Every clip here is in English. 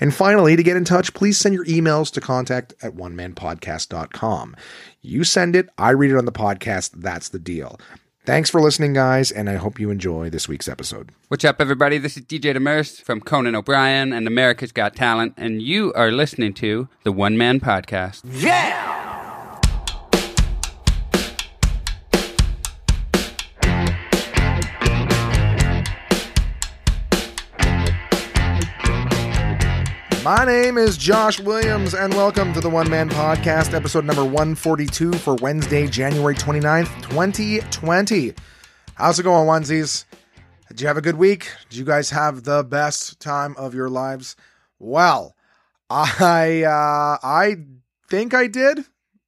And finally, to get in touch, please send your emails to contact at onemanpodcast.com. You send it, I read it on the podcast. That's the deal. Thanks for listening, guys, and I hope you enjoy this week's episode. What's up, everybody? This is DJ Demers from Conan O'Brien and America's Got Talent, and you are listening to the One Man Podcast. Yeah! My name is Josh Williams, and welcome to the One Man Podcast, episode number 142 for Wednesday, January 29th, 2020. How's it going, onesies? Did you have a good week? Did you guys have the best time of your lives? Well, I uh, I think I did.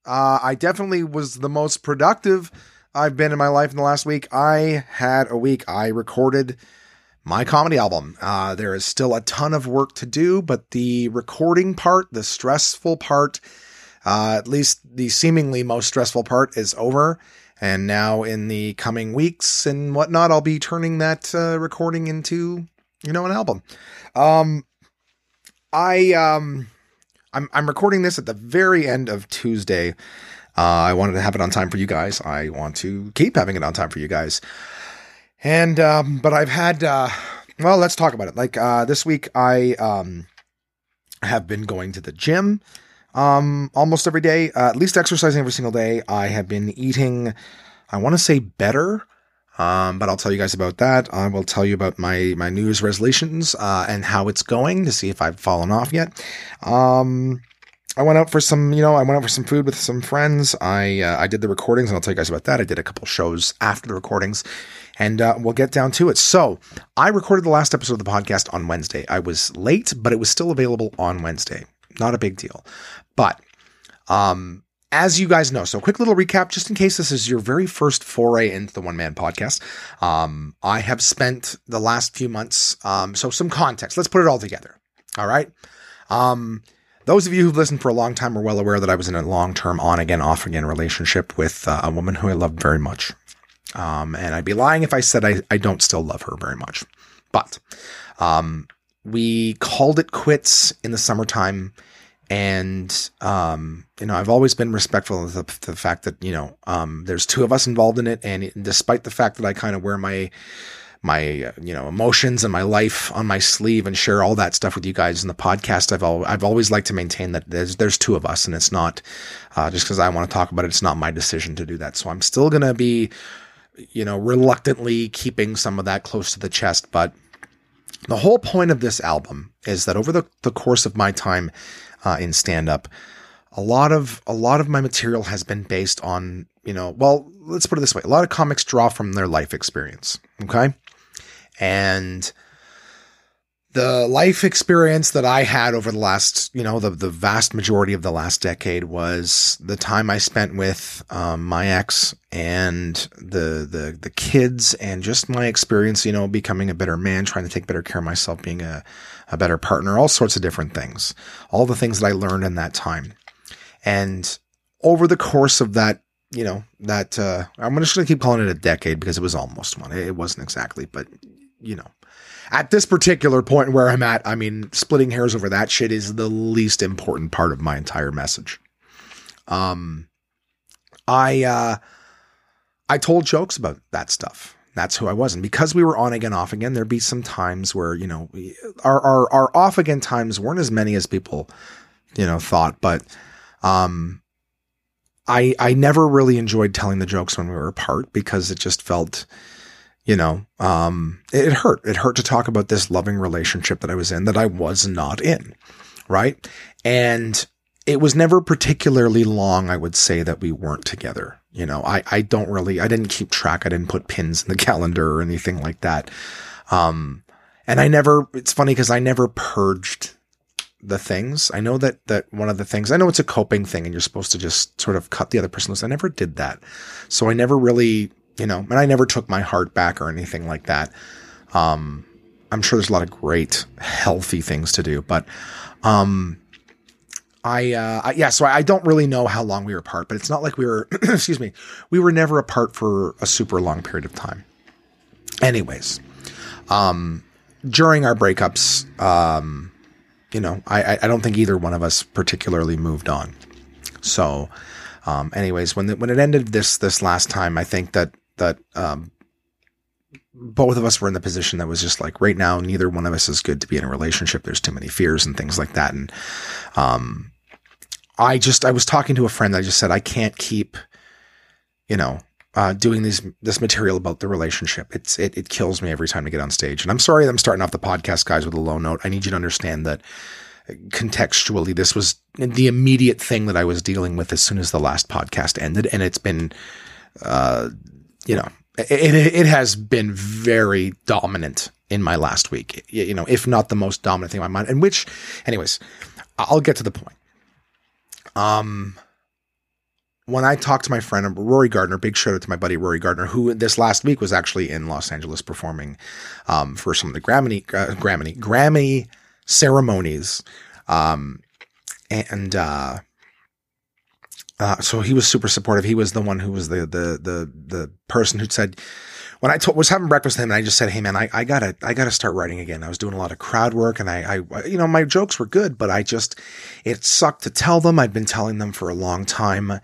Uh, I definitely was the most productive I've been in my life in the last week. I had a week. I recorded my comedy album. Uh, there is still a ton of work to do, but the recording part, the stressful part, uh, at least the seemingly most stressful part, is over. And now, in the coming weeks and whatnot, I'll be turning that uh, recording into, you know, an album. Um, I um, I'm I'm recording this at the very end of Tuesday. Uh, I wanted to have it on time for you guys. I want to keep having it on time for you guys. And um, but I've had uh, well, let's talk about it. Like uh, this week, I um, have been going to the gym um, almost every day, uh, at least exercising every single day. I have been eating, I want to say better, um, but I'll tell you guys about that. I will tell you about my my New Year's resolutions uh, and how it's going to see if I've fallen off yet. Um, I went out for some, you know, I went out for some food with some friends. I uh, I did the recordings, and I'll tell you guys about that. I did a couple shows after the recordings, and uh, we'll get down to it. So I recorded the last episode of the podcast on Wednesday. I was late, but it was still available on Wednesday. Not a big deal, but um, as you guys know, so quick little recap, just in case this is your very first foray into the one man podcast. Um, I have spent the last few months, um, so some context. Let's put it all together. All right. Um, those of you who've listened for a long time are well aware that I was in a long term on again, off again relationship with uh, a woman who I loved very much. Um, and I'd be lying if I said I, I don't still love her very much. But um, we called it quits in the summertime. And, um, you know, I've always been respectful of the, the fact that, you know, um, there's two of us involved in it. And despite the fact that I kind of wear my, my uh, you know emotions and my life on my sleeve and share all that stuff with you guys in the podcast. I've al- I've always liked to maintain that there's there's two of us and it's not uh, just because I want to talk about it. It's not my decision to do that. So I'm still gonna be you know reluctantly keeping some of that close to the chest, but. The whole point of this album is that over the, the course of my time uh, in stand up, a lot of a lot of my material has been based on you know well let's put it this way a lot of comics draw from their life experience okay and the life experience that I had over the last, you know, the, the vast majority of the last decade was the time I spent with um, my ex and the, the, the kids and just my experience, you know, becoming a better man, trying to take better care of myself, being a, a better partner, all sorts of different things, all the things that I learned in that time. And over the course of that, you know, that, uh, I'm just going to keep calling it a decade because it was almost one. It wasn't exactly, but you know, at this particular point where I'm at, I mean, splitting hairs over that shit is the least important part of my entire message. Um, I, uh, I told jokes about that stuff. That's who I was. And because we were on again, off again, there'd be some times where, you know, our, our, our off again times weren't as many as people, you know, thought, but, um, I, I never really enjoyed telling the jokes when we were apart because it just felt, you know, um, it, hurt. It hurt to talk about this loving relationship that I was in that I was not in. Right. And it was never particularly long. I would say that we weren't together. You know, I, I don't really, I didn't keep track. I didn't put pins in the calendar or anything like that. Um, and I never, it's funny because I never purged the things. I know that that one of the things I know it's a coping thing, and you're supposed to just sort of cut the other person loose. I never did that, so I never really, you know, and I never took my heart back or anything like that. Um, I'm sure there's a lot of great, healthy things to do, but um, I, uh, I, yeah, so I don't really know how long we were apart, but it's not like we were, excuse me, we were never apart for a super long period of time. Anyways, um, during our breakups, um, you know, I, I don't think either one of us particularly moved on. So, um, anyways, when the, when it ended this this last time, I think that that um, both of us were in the position that was just like right now, neither one of us is good to be in a relationship. There's too many fears and things like that, and um, I just I was talking to a friend. I just said I can't keep, you know, uh, doing these this material about the relationship. It's it it kills me every time to get on stage. And I'm sorry I'm starting off the podcast, guys, with a low note. I need you to understand that contextually, this was the immediate thing that I was dealing with as soon as the last podcast ended, and it's been, uh, you know, it, it, it has been very dominant in my last week. You know, if not the most dominant thing in my mind. And which, anyways, I'll get to the point. Um, when I talked to my friend Rory Gardner, big shout out to my buddy Rory Gardner, who this last week was actually in Los Angeles performing um, for some of the Grammy uh, Grammy Grammy ceremonies, um, and uh, uh, so he was super supportive. He was the one who was the the the the person who said when I was having breakfast with him, and I just said, "Hey man, I, I gotta I gotta start writing again." I was doing a lot of crowd work, and I, I you know my jokes were good, but I just it sucked to tell them. I'd been telling them for a long time,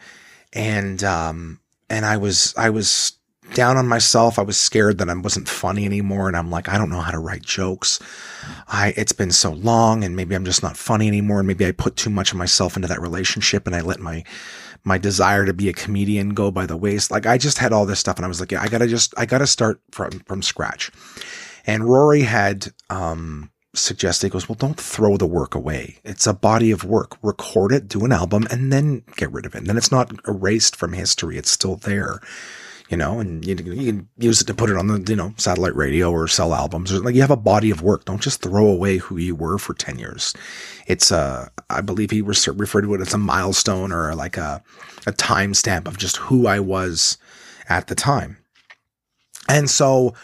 and um and I was I was down on myself. I was scared that I wasn't funny anymore, and I'm like, I don't know how to write jokes. I it's been so long, and maybe I'm just not funny anymore, and maybe I put too much of myself into that relationship, and I let my my desire to be a comedian go by the waist. Like I just had all this stuff and I was like, yeah, I gotta just, I gotta start from, from scratch. And Rory had, um, suggested, he goes, well, don't throw the work away. It's a body of work. Record it, do an album, and then get rid of it. And then it's not erased from history. It's still there you know, and you, you, can use it to put it on the, you know, satellite radio or sell albums or like you have a body of work. Don't just throw away who you were for 10 years. It's a, I believe he referred to it as a milestone or like a, a timestamp of just who I was at the time. And so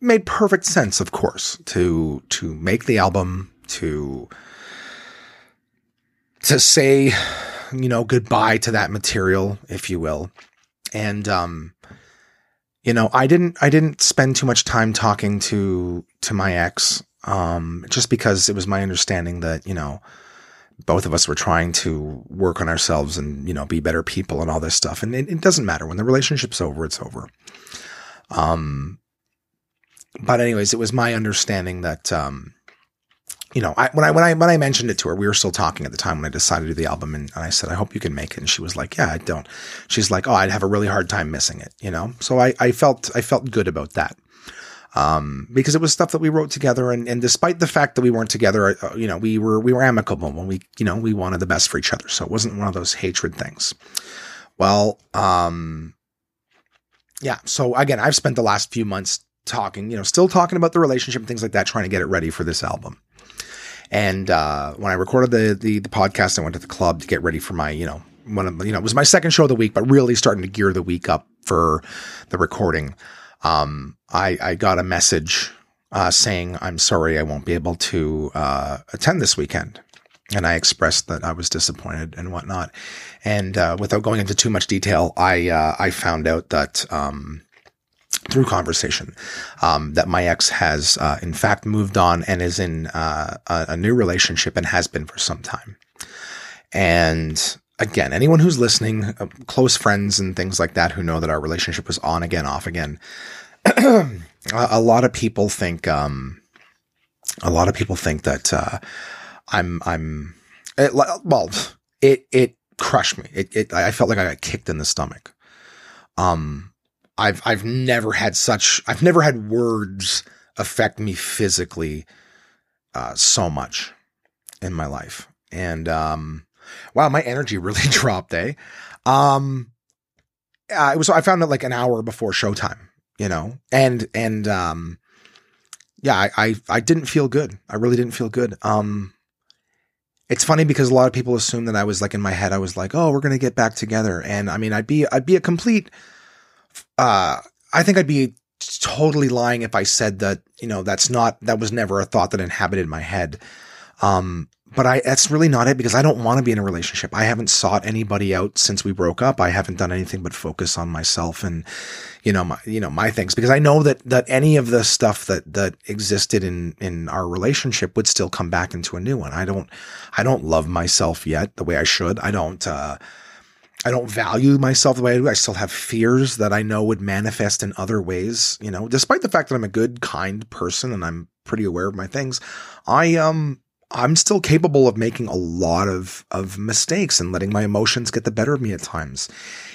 made perfect sense, of course, to, to make the album, to, to say, you know, goodbye to that material, if you will. And, um, you know, I didn't I didn't spend too much time talking to to my ex, um, just because it was my understanding that you know both of us were trying to work on ourselves and you know be better people and all this stuff. And it, it doesn't matter when the relationship's over, it's over. Um, but anyways, it was my understanding that um, you know, I, when I when I when I mentioned it to her, we were still talking at the time when I decided to do the album, and, and, I said, "I hope you can make it." And she was like, "Yeah, I don't." She's like, "Oh, I'd have a really hard time missing it," you know. So I I felt I felt good about that, um, because it was stuff that we wrote together, and and despite the fact that we weren't together, uh, you know, we were we were amicable when we you know we wanted the best for each other, so it wasn't one of those hatred things. Well, um, yeah. So again, I've spent the last few months talking, you know, still talking about the relationship and things like that, trying to get it ready for this album. And uh, when I recorded the, the, the podcast, I went to the club to get ready for my you know one of you know it was my second show of the week, but really starting to gear the week up for the recording. Um, I I got a message uh, saying I'm sorry I won't be able to uh, attend this weekend. And I expressed that I was disappointed and whatnot. And uh, without going into too much detail, I uh, I found out that um, through conversation um, that my ex has uh, in fact moved on and is in uh, a, a, new relationship and has been for some time. And again anyone who's listening uh, close friends and things like that who know that our relationship was on again off again a, a, lot of people think um, a lot of people think that uh, i'm i'm it, well it it crushed me. It, it i felt like i got kicked in the stomach. Um I've I've never had such I've never had words affect me physically uh, so much in my life. And um, wow, my energy really dropped, eh? Um, uh, it was I found it like an hour before showtime, you know, and and um, yeah, I, I I didn't feel good. I really didn't feel good. Um, it's funny because a lot of people assume that I was like in my head, I was like, oh, we're to get back together. And I mean, I'd be, I'd be a complete, uh, I think I'd be totally lying if I said that, you know, that's not, that was never a thought that inhabited my head. Um, but I, that's really not it because I don't want to be in a relationship. I haven't sought anybody out since we broke up. I haven't done anything but focus on myself and, you know, my, you know, my things because I know that, that any of the stuff that, that existed in, in our relationship would still come back into a new one. I don't, I don't love myself yet the way I should. I don't, uh, I don't value myself the way I do. I still have fears that I know would manifest in other ways, you know, despite the fact that I'm a good, kind person and I'm pretty aware of my things. I, um, I'm still capable of making a lot of, of mistakes and letting my emotions get the better of me at times.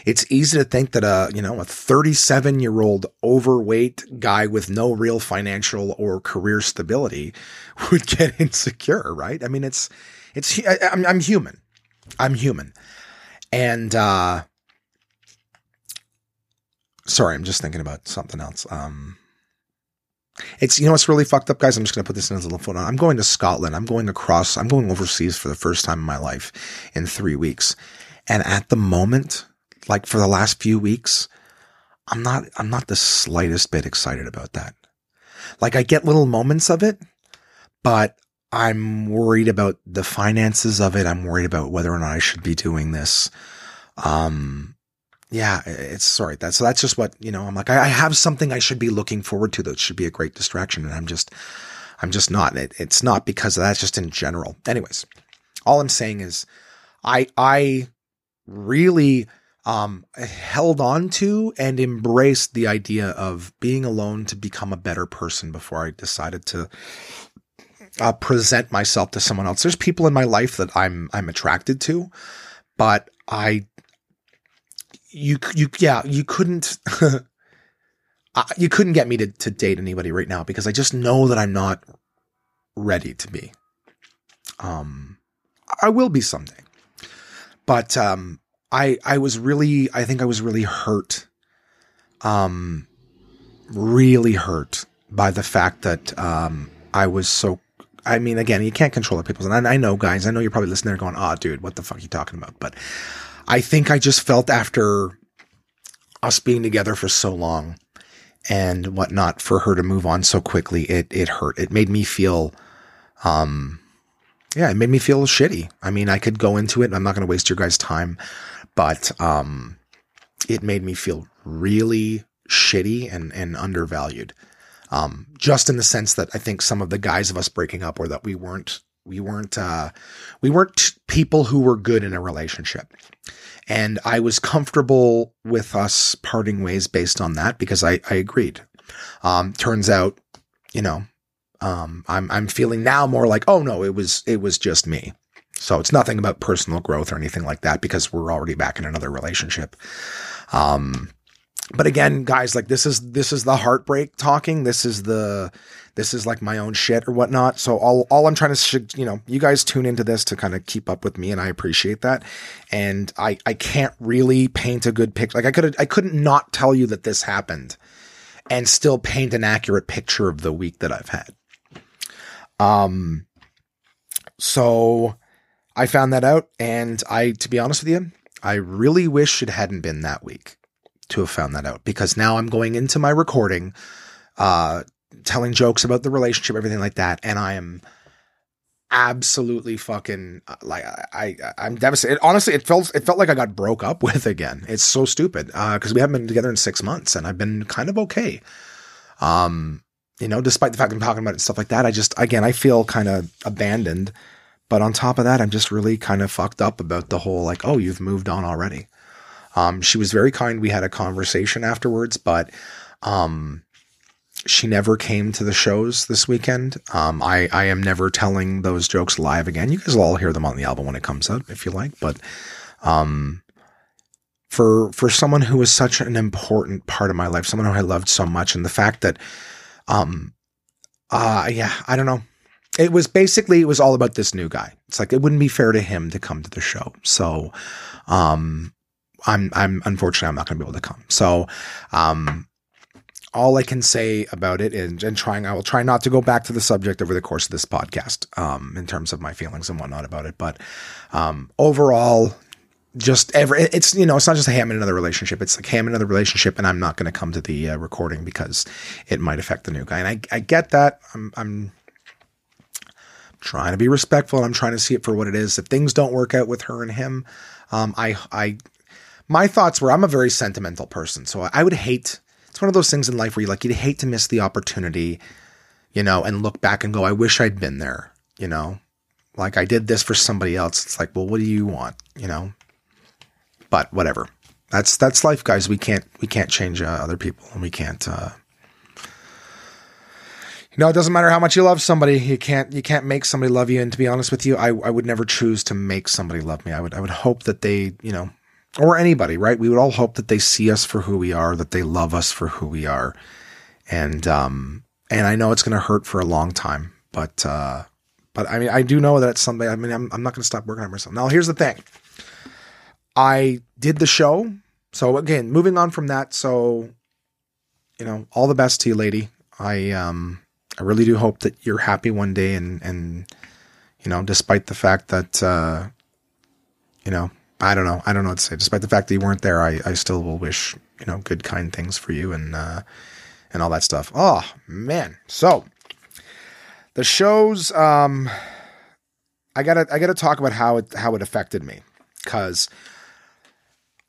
It's easy to think that a, you know, a 37 year old overweight guy with no real financial or career stability would get insecure, right? I mean, it's, it's, I, I'm, I'm human. I'm human. And, uh, sorry, I'm just thinking about something else. Um, it's you know what's really fucked up, guys. I'm just gonna put this in as a little photo. I'm going to Scotland. I'm going across. I'm going overseas for the first time in my life in three weeks, and at the moment, like for the last few weeks, I'm not. I'm not the slightest bit excited about that. Like I get little moments of it, but I'm worried about the finances of it. I'm worried about whether or not I should be doing this. Um, yeah, it's sorry. That's so that's just what you know. I'm like, I, I, have something I should be looking forward to that should be a great distraction, and I'm just, I'm just not. It, it's not because of that. It's just in general. Anyways, all I'm saying is, I I really um held on to and embraced the idea of being alone to become a better person before I decided to uh, present myself to someone else. There's people in my life that I'm I'm attracted to, but I you you yeah you couldn't you couldn't get me to to date anybody right now because I just know that I'm not ready to be. Um, I will be someday, but um, I I was really I think I was really hurt, um, really hurt by the fact that um I was so. I mean, again, you can't control other people's, and I, I know, guys. I know you're probably listening there going, "Ah, oh, dude, what the fuck are you talking about?" But I think I just felt after us being together for so long and whatnot for her to move on so quickly, it, it hurt. It made me feel, um, yeah, it made me feel shitty. I mean, I could go into it. I'm not going to waste your guys' time, but, um, it made me feel really shitty and, and undervalued. Um, just in the sense that I think some of the guys of us breaking up were that we weren't we weren't uh, we weren't people who were good in a relationship. And I was comfortable with us parting ways based on that because I, I agreed. Um, turns out, you know, um, I'm I'm feeling now more like, oh no, it was it was just me. So it's nothing about personal growth or anything like that because we're already back in another relationship. Um, but again, guys, like this is this is the heartbreak talking. This is the this is like my own shit or whatnot. So all all I'm trying to you know, you guys tune into this to kind of keep up with me, and I appreciate that. And I I can't really paint a good picture. Like I could I couldn't not tell you that this happened, and still paint an accurate picture of the week that I've had. Um. So I found that out, and I, to be honest with you, I really wish it hadn't been that week to have found that out because now I'm going into my recording, uh, telling jokes about the relationship, everything like that, and I am absolutely fucking uh, like I, I am devastated. honestly, it felt it felt like I got broke up with again. It's so stupid Uh, because uh, we haven't been together in six months, and I've been kind of okay. Um, you know, despite the fact I'm talking about it and stuff like that, I just again I feel kind of abandoned. But on top of that, I'm just really kind of fucked up about the whole like, oh, you've moved on already. Um, she was very kind. We had a conversation afterwards, but um, she never came to the shows this weekend. Um, I, I am never telling those jokes live again. You guys will all hear them on the album when it comes out, if you like. But um, for for someone who was such an important part of my life, someone who I loved so much, and the fact that, um, uh, yeah, I don't know. It was basically it was all about this new guy. It's like it wouldn't be fair to him to come to the show. So, um, I'm I'm unfortunately I'm not going to be able to come. So, um, all I can say about it and, and trying, I will try not to go back to the subject over the course of this podcast, um, in terms of my feelings and whatnot about it. But, um, overall, just every, it's, you know, it's not just a ham in another relationship. It's like ham in another relationship. And I'm not going to come to the uh, recording because it might affect the new guy. And I, I get that. I'm, I'm trying to be respectful and I'm trying to see it for what it is. If things don't work out with her and him, um, I, I, my thoughts were I'm a very sentimental person. So I would hate, it's one of those things in life where you like, you'd hate to miss the opportunity, you know, and look back and go, I wish I'd been there, you know, like I did this for somebody else. It's like, well, what do you want? You know, but whatever. That's, that's life, guys. We can't, we can't change uh, other people and we can't, uh, you know, it doesn't matter how much you love somebody. You can't you can't make somebody love you. And to be honest with you, I, I would never choose to make somebody love me. I would I would hope that they, you know, or anybody, right? We would all hope that they see us for who we are, that they love us for who we are. And um and I know it's gonna hurt for a long time, but uh but I mean I do know that it's something I mean I'm I'm not gonna stop working on myself. Now here's the thing. I did the show. So again, moving on from that, so you know, all the best to you, lady. I um I really do hope that you're happy one day and, and, you know, despite the fact that, uh, you know, I don't know. I don't know what to say. Despite the fact that you weren't there, I, I still will wish, you know, good, kind things for you and, uh, and all that stuff. Oh, man. So the shows, um, I gotta, I gotta talk about how it, how it affected me because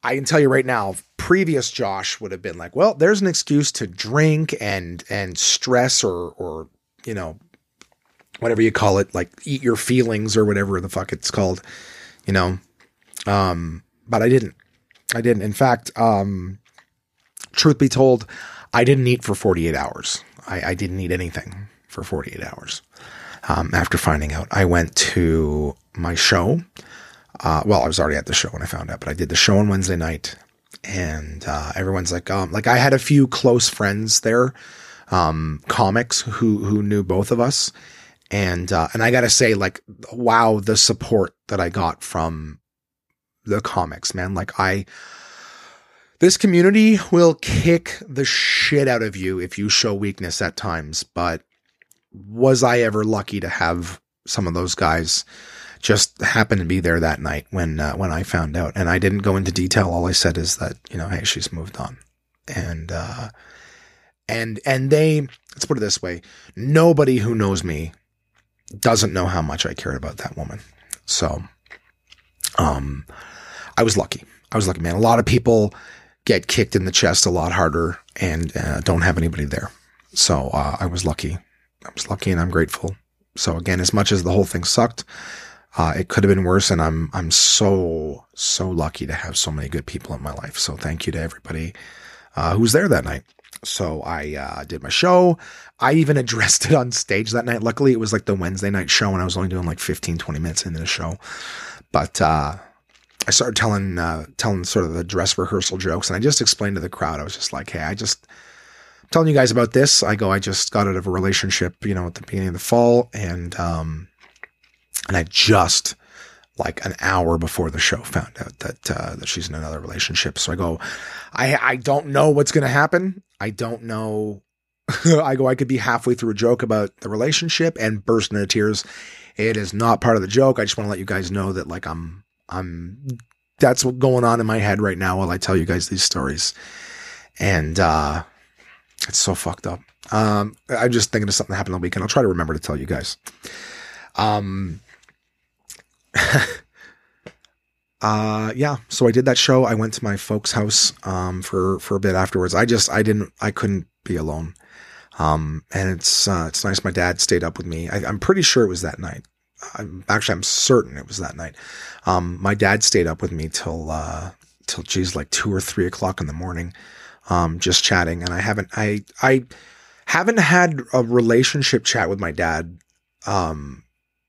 I can tell you right now, previous Josh would have been like, well, there's an excuse to drink and and stress or or you know whatever you call it, like eat your feelings or whatever the fuck it's called, you know. Um, but I didn't. I didn't. In fact, um, truth be told, I didn't eat for 48 hours. I, I didn't eat anything for 48 hours. Um, after finding out, I went to my show. Uh, well, I was already at the show when I found out, but I did the show on Wednesday night and uh, everyone's like, um, like I had a few close friends there, um, comics who who knew both of us, and uh, and I gotta say, like, wow, the support that I got from the comics, man. Like, I this community will kick the shit out of you if you show weakness at times, but was I ever lucky to have some of those guys? just happened to be there that night when uh, when I found out, and I didn't go into detail. All I said is that you know, hey, she's moved on, and uh, and and they let's put it this way: nobody who knows me doesn't know how much I cared about that woman. So, um, I was lucky. I was lucky, man. A lot of people get kicked in the chest a lot harder and uh, don't have anybody there. So uh, I was lucky. I was lucky, and I'm grateful. So again, as much as the whole thing sucked, uh, it could have been worse, and I'm I'm so so lucky to have so many good people in my life. So thank you to everybody uh, who was there that night. So I uh, did my show. I even addressed it on stage that night. Luckily, it was like the Wednesday night show, and I was only doing like 15, 20 minutes into the show. But uh, I started telling uh, telling sort of the dress rehearsal jokes, and I just explained to the crowd. I was just like, "Hey, I just." I'm telling you guys about this. I go, I just got out of a relationship, you know, at the beginning of the fall, and um, and I just like an hour before the show found out that uh, that she's in another relationship. So I go, I I don't know what's going to happen. I don't know. I go, I could be halfway through a joke about the relationship and burst into tears. It is not part of the joke. I just want to let you guys know that like I'm I'm that's what's going on in my head right now while I tell you guys these stories. And uh it's so fucked up. Um I'm just thinking of something that happened on the weekend. I'll try to remember to tell you guys. Um uh yeah so i did that show i went to my folks house um for for a bit afterwards i just i didn't i couldn't be alone um and it's uh it's nice my dad stayed up with me I, i'm pretty sure it was that night i'm actually i'm certain it was that night um my dad stayed up with me till uh till geez like two or three o'clock in the morning um just chatting and i haven't i i haven't had a relationship chat with my dad um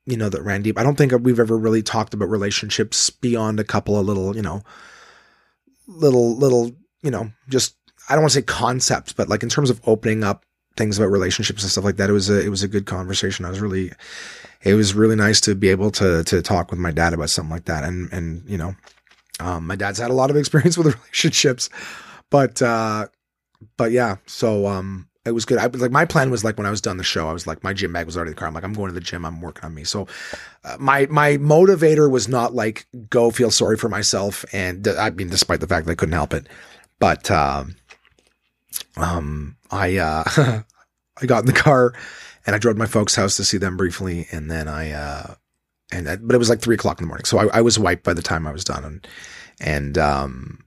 you know, that ran deep. I don't think we've ever really talked about relationships beyond a couple of little, you know, little, little, you know, just, I don't want to say concepts, but like in terms of opening up things about relationships and stuff like that, it was a, it was a good conversation. I was really, it was really nice to be able to, to talk with my dad about something like that. And, and, you know, um, my dad's had a lot of experience with relationships, but, uh, but yeah, so um, it was good. I was like, my plan was like when I was done the show, I was like, my gym bag was already in the car. I'm like, I'm going to the gym. I'm working on me. So, uh, my my motivator was not like go feel sorry for myself, and I mean, despite the fact that I couldn't help it, but um, um, I uh, I got in the car and I drove to my folks' house to see them briefly, and then I uh, and I, but it was like three o'clock in the morning, so I, I was wiped by the time I was done, and and um,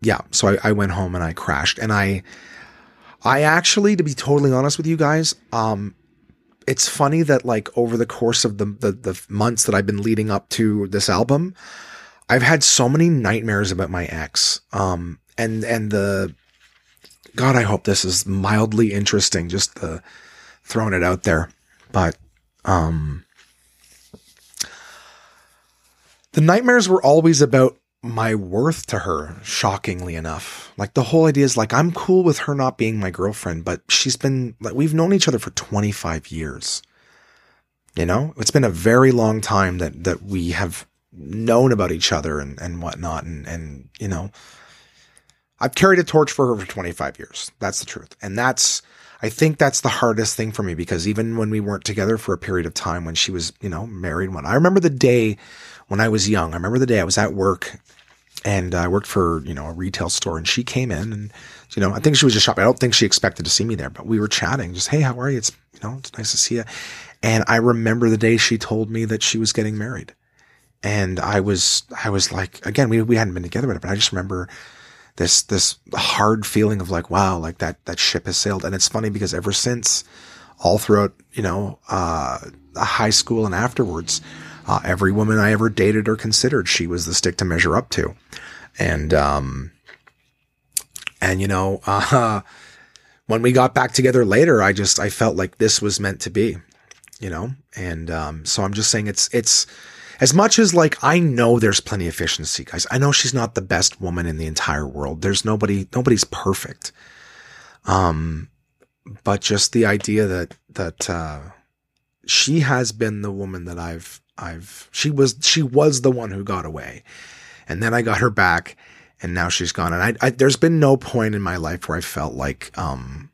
yeah, so I, I went home and I crashed, and I I actually, to be totally honest with you guys, um, it's funny that like over the course of the, the the months that I've been leading up to this album, I've had so many nightmares about my ex. Um, and and the God, I hope this is mildly interesting. Just the throwing it out there, but um, the nightmares were always about my worth to her, shockingly enough. Like the whole idea is like, I'm cool with her not being my girlfriend, but she's been like, we've known each other for 25 years. You know, it's been a very long time that, that we have known about each other and, and whatnot. And, and, you know, I've carried a torch for her for 25 years. That's the truth. And that's, I think that's the hardest thing for me because even when we weren't together for a period of time when she was, you know, married when I remember the day when I was young. I remember the day I was at work and I worked for, you know, a retail store and she came in and, you know, I think she was just shopping. I don't think she expected to see me there, but we were chatting just, Hey, how are you? It's, you know, it's nice to see you. And I remember the day she told me that she was getting married. And I was, I was like, again, we, we hadn't been together, but I just remember this, this hard feeling of like, wow, like that, that ship has sailed. And it's funny because ever since all throughout, you know, uh, high school and afterwards, uh, every woman I ever dated or considered, she was the stick to measure up to. And, um, and you know, uh, when we got back together later, I just, I felt like this was meant to be, you know? And, um, so I'm just saying it's, it's, as much as like I know there's plenty of efficiency, guys. I know she's not the best woman in the entire world. There's nobody, nobody's perfect. Um, but just the idea that, that, uh, she has been the woman that I've I've she was she was the one who got away, and then I got her back, and now she's gone. And I, I there's been no point in my life where I felt like um,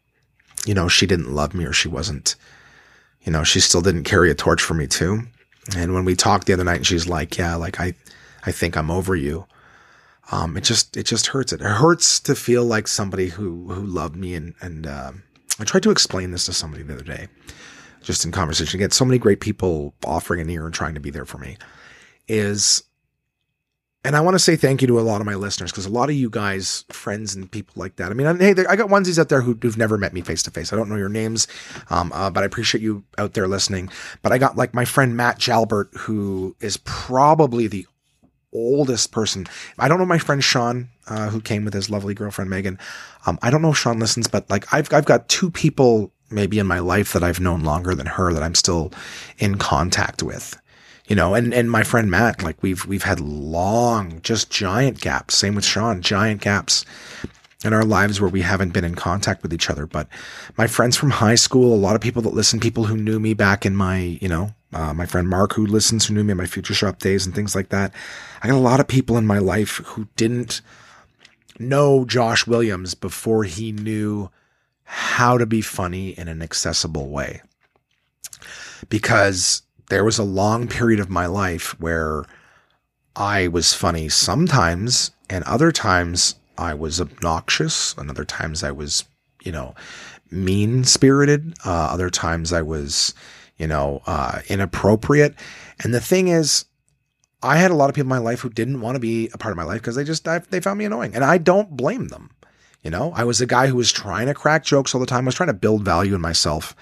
you know, she didn't love me or she wasn't, you know, she still didn't carry a torch for me too. And when we talked the other night, and she's like, "Yeah, like I, I think I'm over you." Um, it just it just hurts. It, hurts to feel like somebody who who loved me and and um, I tried to explain this to somebody the other day just in conversation, get so many great people offering an ear and trying to be there for me is, and I want to say thank you to a lot of my listeners because a lot of you guys, friends and people like that. I mean, hey, I got onesies out there who, have never met me face to face. I don't know your names, um, uh, but I appreciate you out there listening. But I got like my friend Matt Jalbert, who is probably the oldest person. I don't know my friend Sean, uh, who came with his lovely girlfriend Megan. Um, I don't know if Sean listens, but like I've I've got two people maybe in my life that I've known longer than her that I'm still in contact with. You know, and, and my friend Matt, like we've we've had long, just giant gaps. Same with Sean, giant gaps in our lives where we haven't been in contact with each other. But my friends from high school, a lot of people that listen, people who knew me back in my, you know, uh, my friend Mark who listens, who knew me in my future shop days and things like that. I got a lot of people in my life who didn't know Josh Williams before he knew how to be funny in an accessible way. Because there was a long period of my life where I was funny sometimes, and other times I was obnoxious, and other times I was, you know, mean spirited. Uh, other times I was, you know, uh, inappropriate. And the thing is, I had a lot of people in my life who didn't want to be a part of my life because they just they found me annoying, and I don't blame them. You know, I was a guy who was trying to crack jokes all the time. I was trying to build value in myself.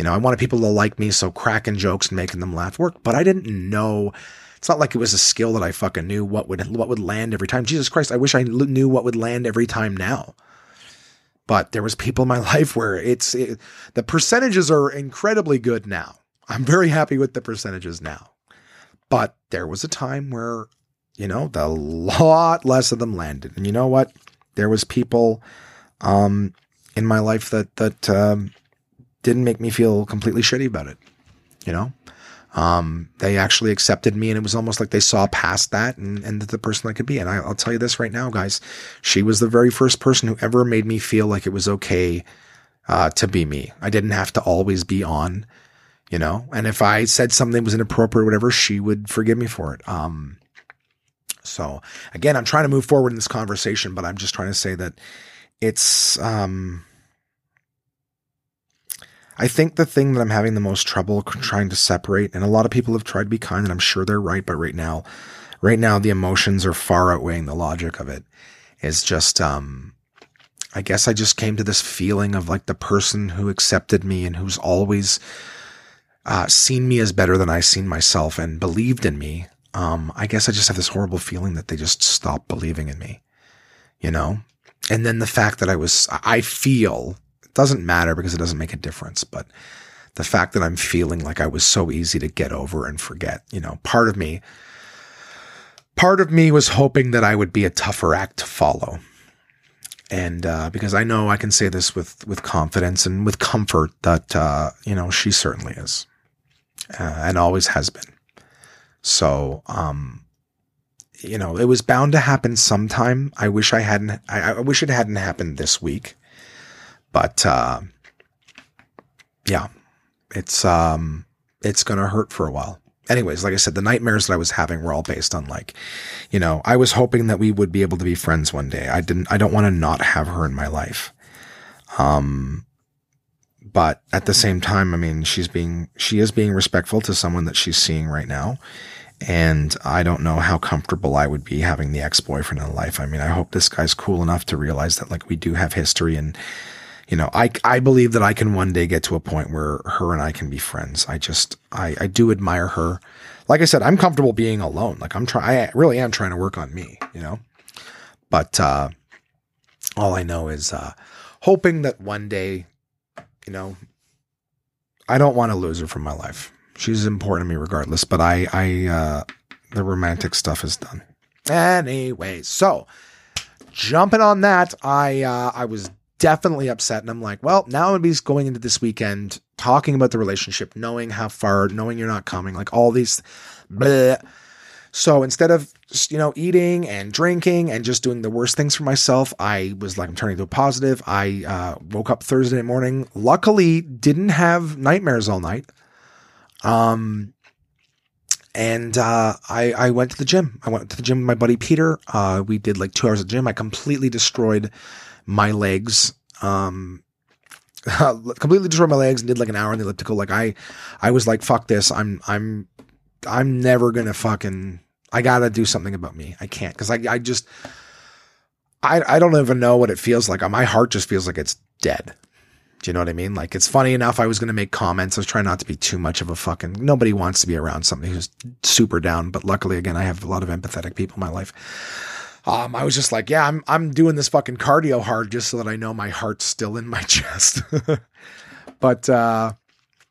You know, I wanted people to like me, so cracking jokes and making them laugh worked. But I didn't know. It's not like it was a skill that I fucking knew what would what would land every time. Jesus Christ, I wish I knew what would land every time now. But there was people in my life where it's it, the percentages are incredibly good now. I'm very happy with the percentages now. But there was a time where, you know, the lot less of them landed. And you know what? there was people um, in my life that that um, didn't make me feel completely shitty about it. You know, Um, they actually accepted me and it was almost like they saw past that and, and the person I could be. And I, I'll tell you this right now, guys, she was the very first person who ever made me feel like it was okay, uh, to be me. I didn't have to always be on, you know, and if I said something was inappropriate or whatever, she would forgive me for it. Um, so again, I'm trying to move forward in this conversation, but I'm just trying to say that it's, um, I think the thing that I'm having the most trouble trying to separate, and a lot of people have tried to be kind, and I'm sure they're right, but right now, right now, the emotions are far outweighing the logic of it. Is just, um, I guess I just came to this feeling of like the person who accepted me and who's always uh, seen me as better than I seen myself and believed in me. Um, I guess I just have this horrible feeling that they just stopped believing in me, you know? And then the fact that I was, I feel it doesn't matter because it doesn't make a difference. But the fact that I'm feeling like I was so easy to get over and forget, you know, part of me, part of me was hoping that I would be a tougher act to follow. And uh, because I know I can say this with with confidence and with comfort that uh, you know she certainly is, uh, and always has been. So, um, you know, it was bound to happen sometime. I wish I hadn't. I, I wish it hadn't happened this week. But uh, yeah, it's um, it's gonna hurt for a while. Anyways, like I said, the nightmares that I was having were all based on like, you know, I was hoping that we would be able to be friends one day. I didn't. I don't want to not have her in my life. Um, but at the same time, I mean, she's being she is being respectful to someone that she's seeing right now. And I don't know how comfortable I would be having the ex boyfriend in life. I mean, I hope this guy's cool enough to realize that like we do have history and you know, I, I believe that I can one day get to a point where her and I can be friends. I just, I, I do admire her. Like I said, I'm comfortable being alone. Like I'm trying, I really am trying to work on me, you know, but, uh, all I know is, uh, hoping that one day, you know, I don't want to lose her from my life. She's important to me regardless, but I, I, uh, the romantic stuff is done. Anyway, so jumping on that, I, uh, I was definitely upset. And I'm like, well, now I'm going to be going into this weekend talking about the relationship, knowing how far, knowing you're not coming, like all these. So instead of you know eating and drinking and just doing the worst things for myself, I was like, I'm turning to a positive. I uh, woke up Thursday morning. Luckily, didn't have nightmares all night. Um, and uh, I I went to the gym. I went to the gym with my buddy Peter. Uh, we did like two hours of gym. I completely destroyed my legs. Um, completely destroyed my legs and did like an hour on the elliptical. Like I, I was like, fuck this. I'm, I'm, I'm never gonna fucking. I gotta do something about me. I can't because I, I just, I, I don't even know what it feels like. My heart just feels like it's dead. Do you know what I mean? Like it's funny enough. I was gonna make comments. I was trying not to be too much of a fucking. Nobody wants to be around somebody who's super down. But luckily, again, I have a lot of empathetic people in my life um, I was just like, yeah, I'm I'm doing this fucking cardio hard just so that I know my heart's still in my chest. but uh,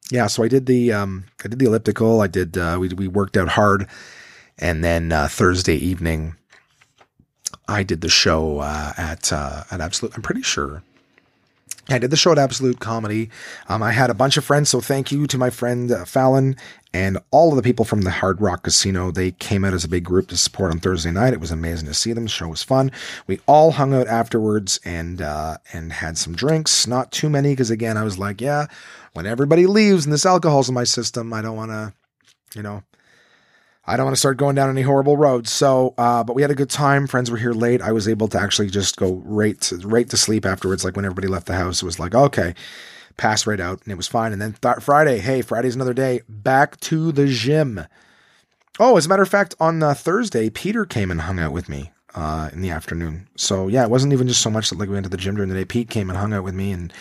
yeah, so I did the um, I did the elliptical. I did uh, we we worked out hard, and then uh, Thursday evening, I did the show uh, at uh, at Absolute. I'm pretty sure I did the show at Absolute Comedy. Um, I had a bunch of friends, so thank you to my friend uh, Fallon and all of the people from the Hard Rock Casino. They came out as a big group to support on Thursday night. It was amazing to see them. The show was fun. We all hung out afterwards and uh, and had some drinks. Not too many, because again, I was like, yeah, when everybody leaves and this alcohol's in my system, I don't want to, you know, I don't want to start going down any horrible roads. So, uh, but we had a good time. Friends were here late. I was able to actually just go right to, right to sleep afterwards. Like when everybody left the house, it was like, okay, pass right out and it was fine. And then th- Friday, hey, Friday's another day. Back to the gym. Oh, as a matter of fact, on uh, Thursday, Peter came and hung out with me uh, in the afternoon. So yeah, it wasn't even just so much that like we went to the gym during the day. Pete came and hung out with me and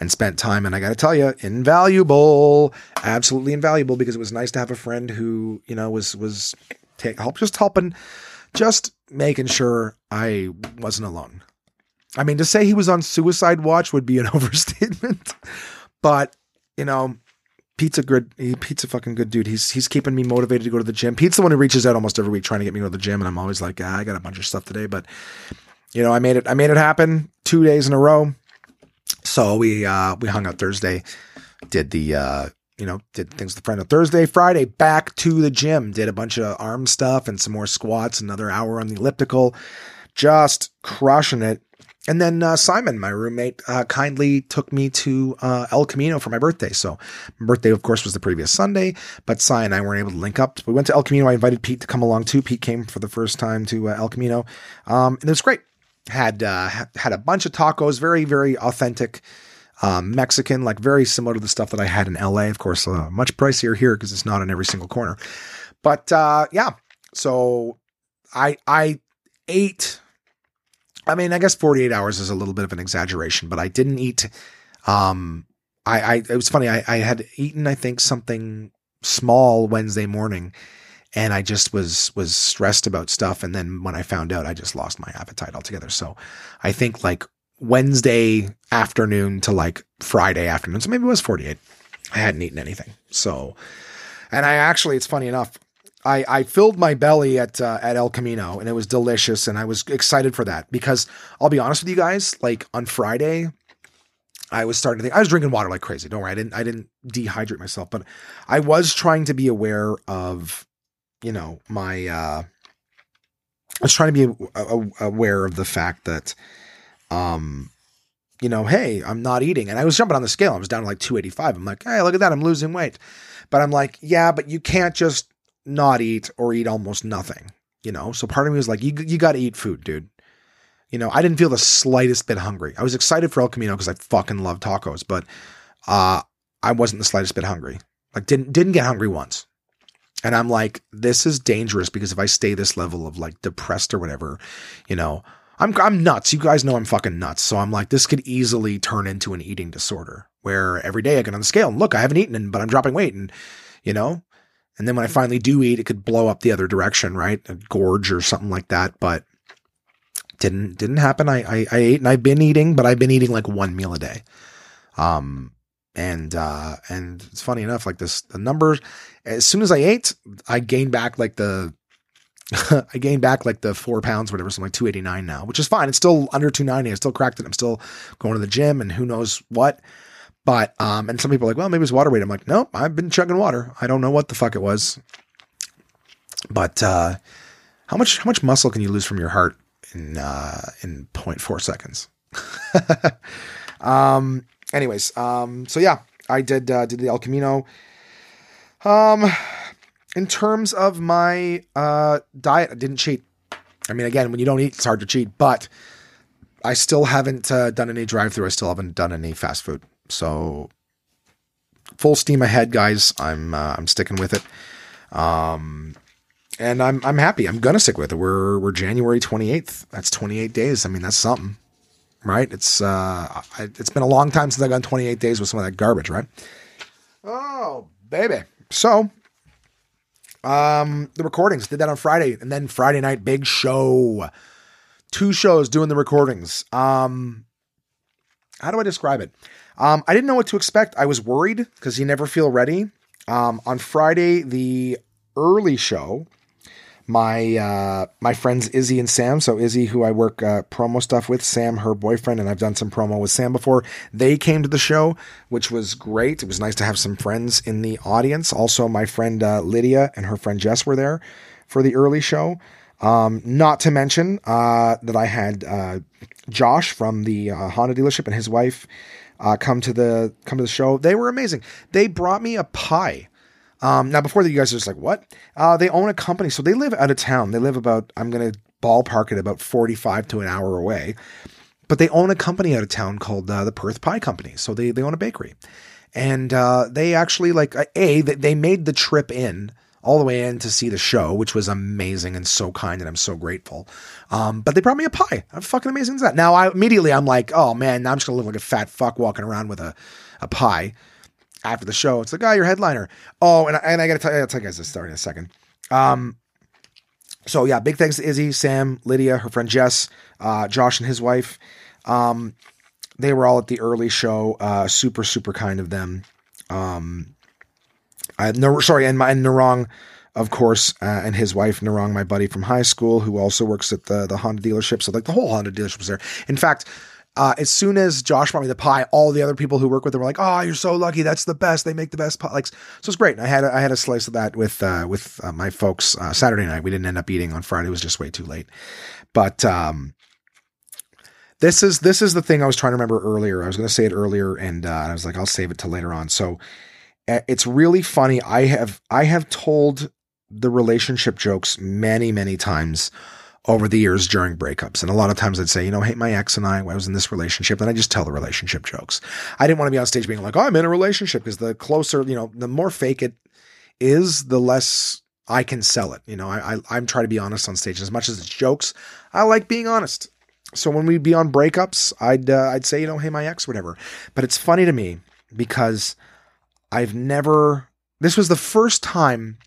and spent time. And I got to tell you, invaluable, absolutely invaluable because it was nice to have a friend who you know was was take help, just helping, just making sure I wasn't alone. I mean, to say he was on suicide watch would be an overstatement, but you know, Pete's a good, he, Pete's a fucking good dude. He's he's keeping me motivated to go to the gym. Pete's the one who reaches out almost every week trying to get me to go to the gym, and I'm always like, ah, I got a bunch of stuff today, but you know, I made it. I made it happen two days in a row. So we uh we hung out Thursday, did the uh you know, did things with the friend on Thursday, Friday, back to the gym, did a bunch of arm stuff and some more squats, another hour on the elliptical, just crushing it. And then uh, Simon, my roommate, uh, kindly took me to uh, El Camino for my birthday. So my birthday, of course, was the previous Sunday, but Si and I weren't able to link up. We went to El Camino. I invited Pete to come along too. Pete came for the first time to uh, El Camino, um, and it was great. Had uh, had a bunch of tacos, very very authentic um, Mexican, like very similar to the stuff that I had in LA. Of course, uh, much pricier here because it's not in every single corner. But yeah, so I I ate I mean, I guess 48 hours is a little bit of an exaggeration, but I didn't eat. Um, I, I it was funny. I, I had eaten, I think, something small Wednesday morning, and I just was was stressed about stuff. And then when I found out, I just lost my appetite altogether. So I think like Wednesday afternoon to like Friday afternoon, so maybe it was 48. I hadn't eaten anything. So, and I actually, it's funny enough. I, I filled my belly at uh, at El Camino and it was delicious and I was excited for that because I'll be honest with you guys like on Friday I was starting to think I was drinking water like crazy don't worry I didn't I didn't dehydrate myself but I was trying to be aware of you know my uh I was trying to be aware of the fact that um you know hey I'm not eating and I was jumping on the scale I was down to like 285 I'm like hey look at that I'm losing weight but I'm like yeah but you can't just not eat or eat almost nothing, you know? So part of me was like, you, you got to eat food, dude. You know, I didn't feel the slightest bit hungry. I was excited for El Camino because I fucking love tacos, but uh, I wasn't the slightest bit hungry. Like didn't didn't get hungry once. And I'm like, this is dangerous because if I stay this level of like depressed or whatever, you know, I'm I'm nuts. You guys know I'm fucking nuts. So I'm like, this could easily turn into an eating disorder where every day I get on the scale and look, I haven't eaten, but I'm dropping weight, and you know, and then when I finally do eat, it could blow up the other direction, right? A gorge or something like that. But didn't didn't happen. I, I, I ate and I've been eating, but I've been eating like one meal a day. Um and uh and it's funny enough, like this the numbers as soon as I ate, I gained back like the I gained back like the four pounds, whatever, so I'm like 289 now, which is fine. It's still under 290. I still cracked it. I'm still going to the gym and who knows what. But um, and some people are like, well, maybe it's water weight. I'm like, nope, I've been chugging water. I don't know what the fuck it was. But uh, how much how much muscle can you lose from your heart in uh, in 0.4 seconds? um. Anyways, um. So yeah, I did uh, did the El Camino. Um, in terms of my uh diet, I didn't cheat. I mean, again, when you don't eat, it's hard to cheat. But I still haven't uh, done any drive through. I still haven't done any fast food. So full steam ahead, guys. I'm uh, I'm sticking with it. Um, and I'm I'm happy. I'm gonna stick with it. We're we're January 28th. That's 28 days. I mean, that's something, right? It's uh, I, it's been a long time since I've gone 28 days with some of that garbage, right? Oh, baby. So, um, the recordings did that on Friday, and then Friday night big show. Two shows doing the recordings. Um, how do I describe it? Um, I didn't know what to expect. I was worried because you never feel ready. Um, on Friday, the early show, my uh, my friends Izzy and Sam. So Izzy, who I work uh, promo stuff with, Sam, her boyfriend, and I've done some promo with Sam before. They came to the show, which was great. It was nice to have some friends in the audience. Also, my friend uh, Lydia and her friend Jess were there for the early show. Um, not to mention uh, that I had uh, Josh from the uh, Honda dealership and his wife uh, come to the come to the show. They were amazing. They brought me a pie. Um, now, before that, you guys are just like, what? Uh, they own a company, so they live out of town. They live about, I'm going to ballpark it about 45 to an hour away, but they own a company out of town called uh, the Perth Pie Company. So they they own a bakery, and uh, they actually like a they made the trip in all the way in to see the show, which was amazing and so kind, and I'm so grateful. Um, but they brought me a pie. How fucking amazing is that? Now, I immediately I'm like, oh man, now I'm just gonna look like a fat fuck walking around with a, a pie after the show. It's like, oh, your headliner. Oh, and I, and I gotta tell you, I'll tell you guys this story in a second. Um, so yeah, big thanks to Izzy, Sam, Lydia, her friend Jess, uh, Josh and his wife. Um, they were all at the early show. Uh, super, super kind of them. Um, I, no, sorry, and my and Narong, of course, uh, and his wife Narong, my buddy from high school, who also works at the the Honda dealership. So like the whole Honda dealership was there. In fact, uh, as soon as Josh brought me the pie, all the other people who work with him were like, "Oh, you're so lucky. That's the best. They make the best pie." Like, so it's great. And I had a, I had a slice of that with uh, with uh, my folks uh, Saturday night. We didn't end up eating on Friday. It was just way too late. But um, this is this is the thing I was trying to remember earlier. I was going to say it earlier, and uh, I was like, I'll save it till later on. So uh, it's really funny. I have I have told the relationship jokes many many times over the years during breakups. And a lot of times I'd say, you know, hey, my ex and I, I was in this relationship, and I just tell the relationship jokes. I didn't want to be on stage being like, oh, I'm in a relationship because the closer, you know, the more fake it is, the less I can sell it. You know, I, I I'm trying to be honest on stage. As much as it's jokes, I like being honest. So when we'd be on breakups, I'd uh, I'd say, you know, hey, my ex, whatever. But it's funny to me because I've never. This was the first time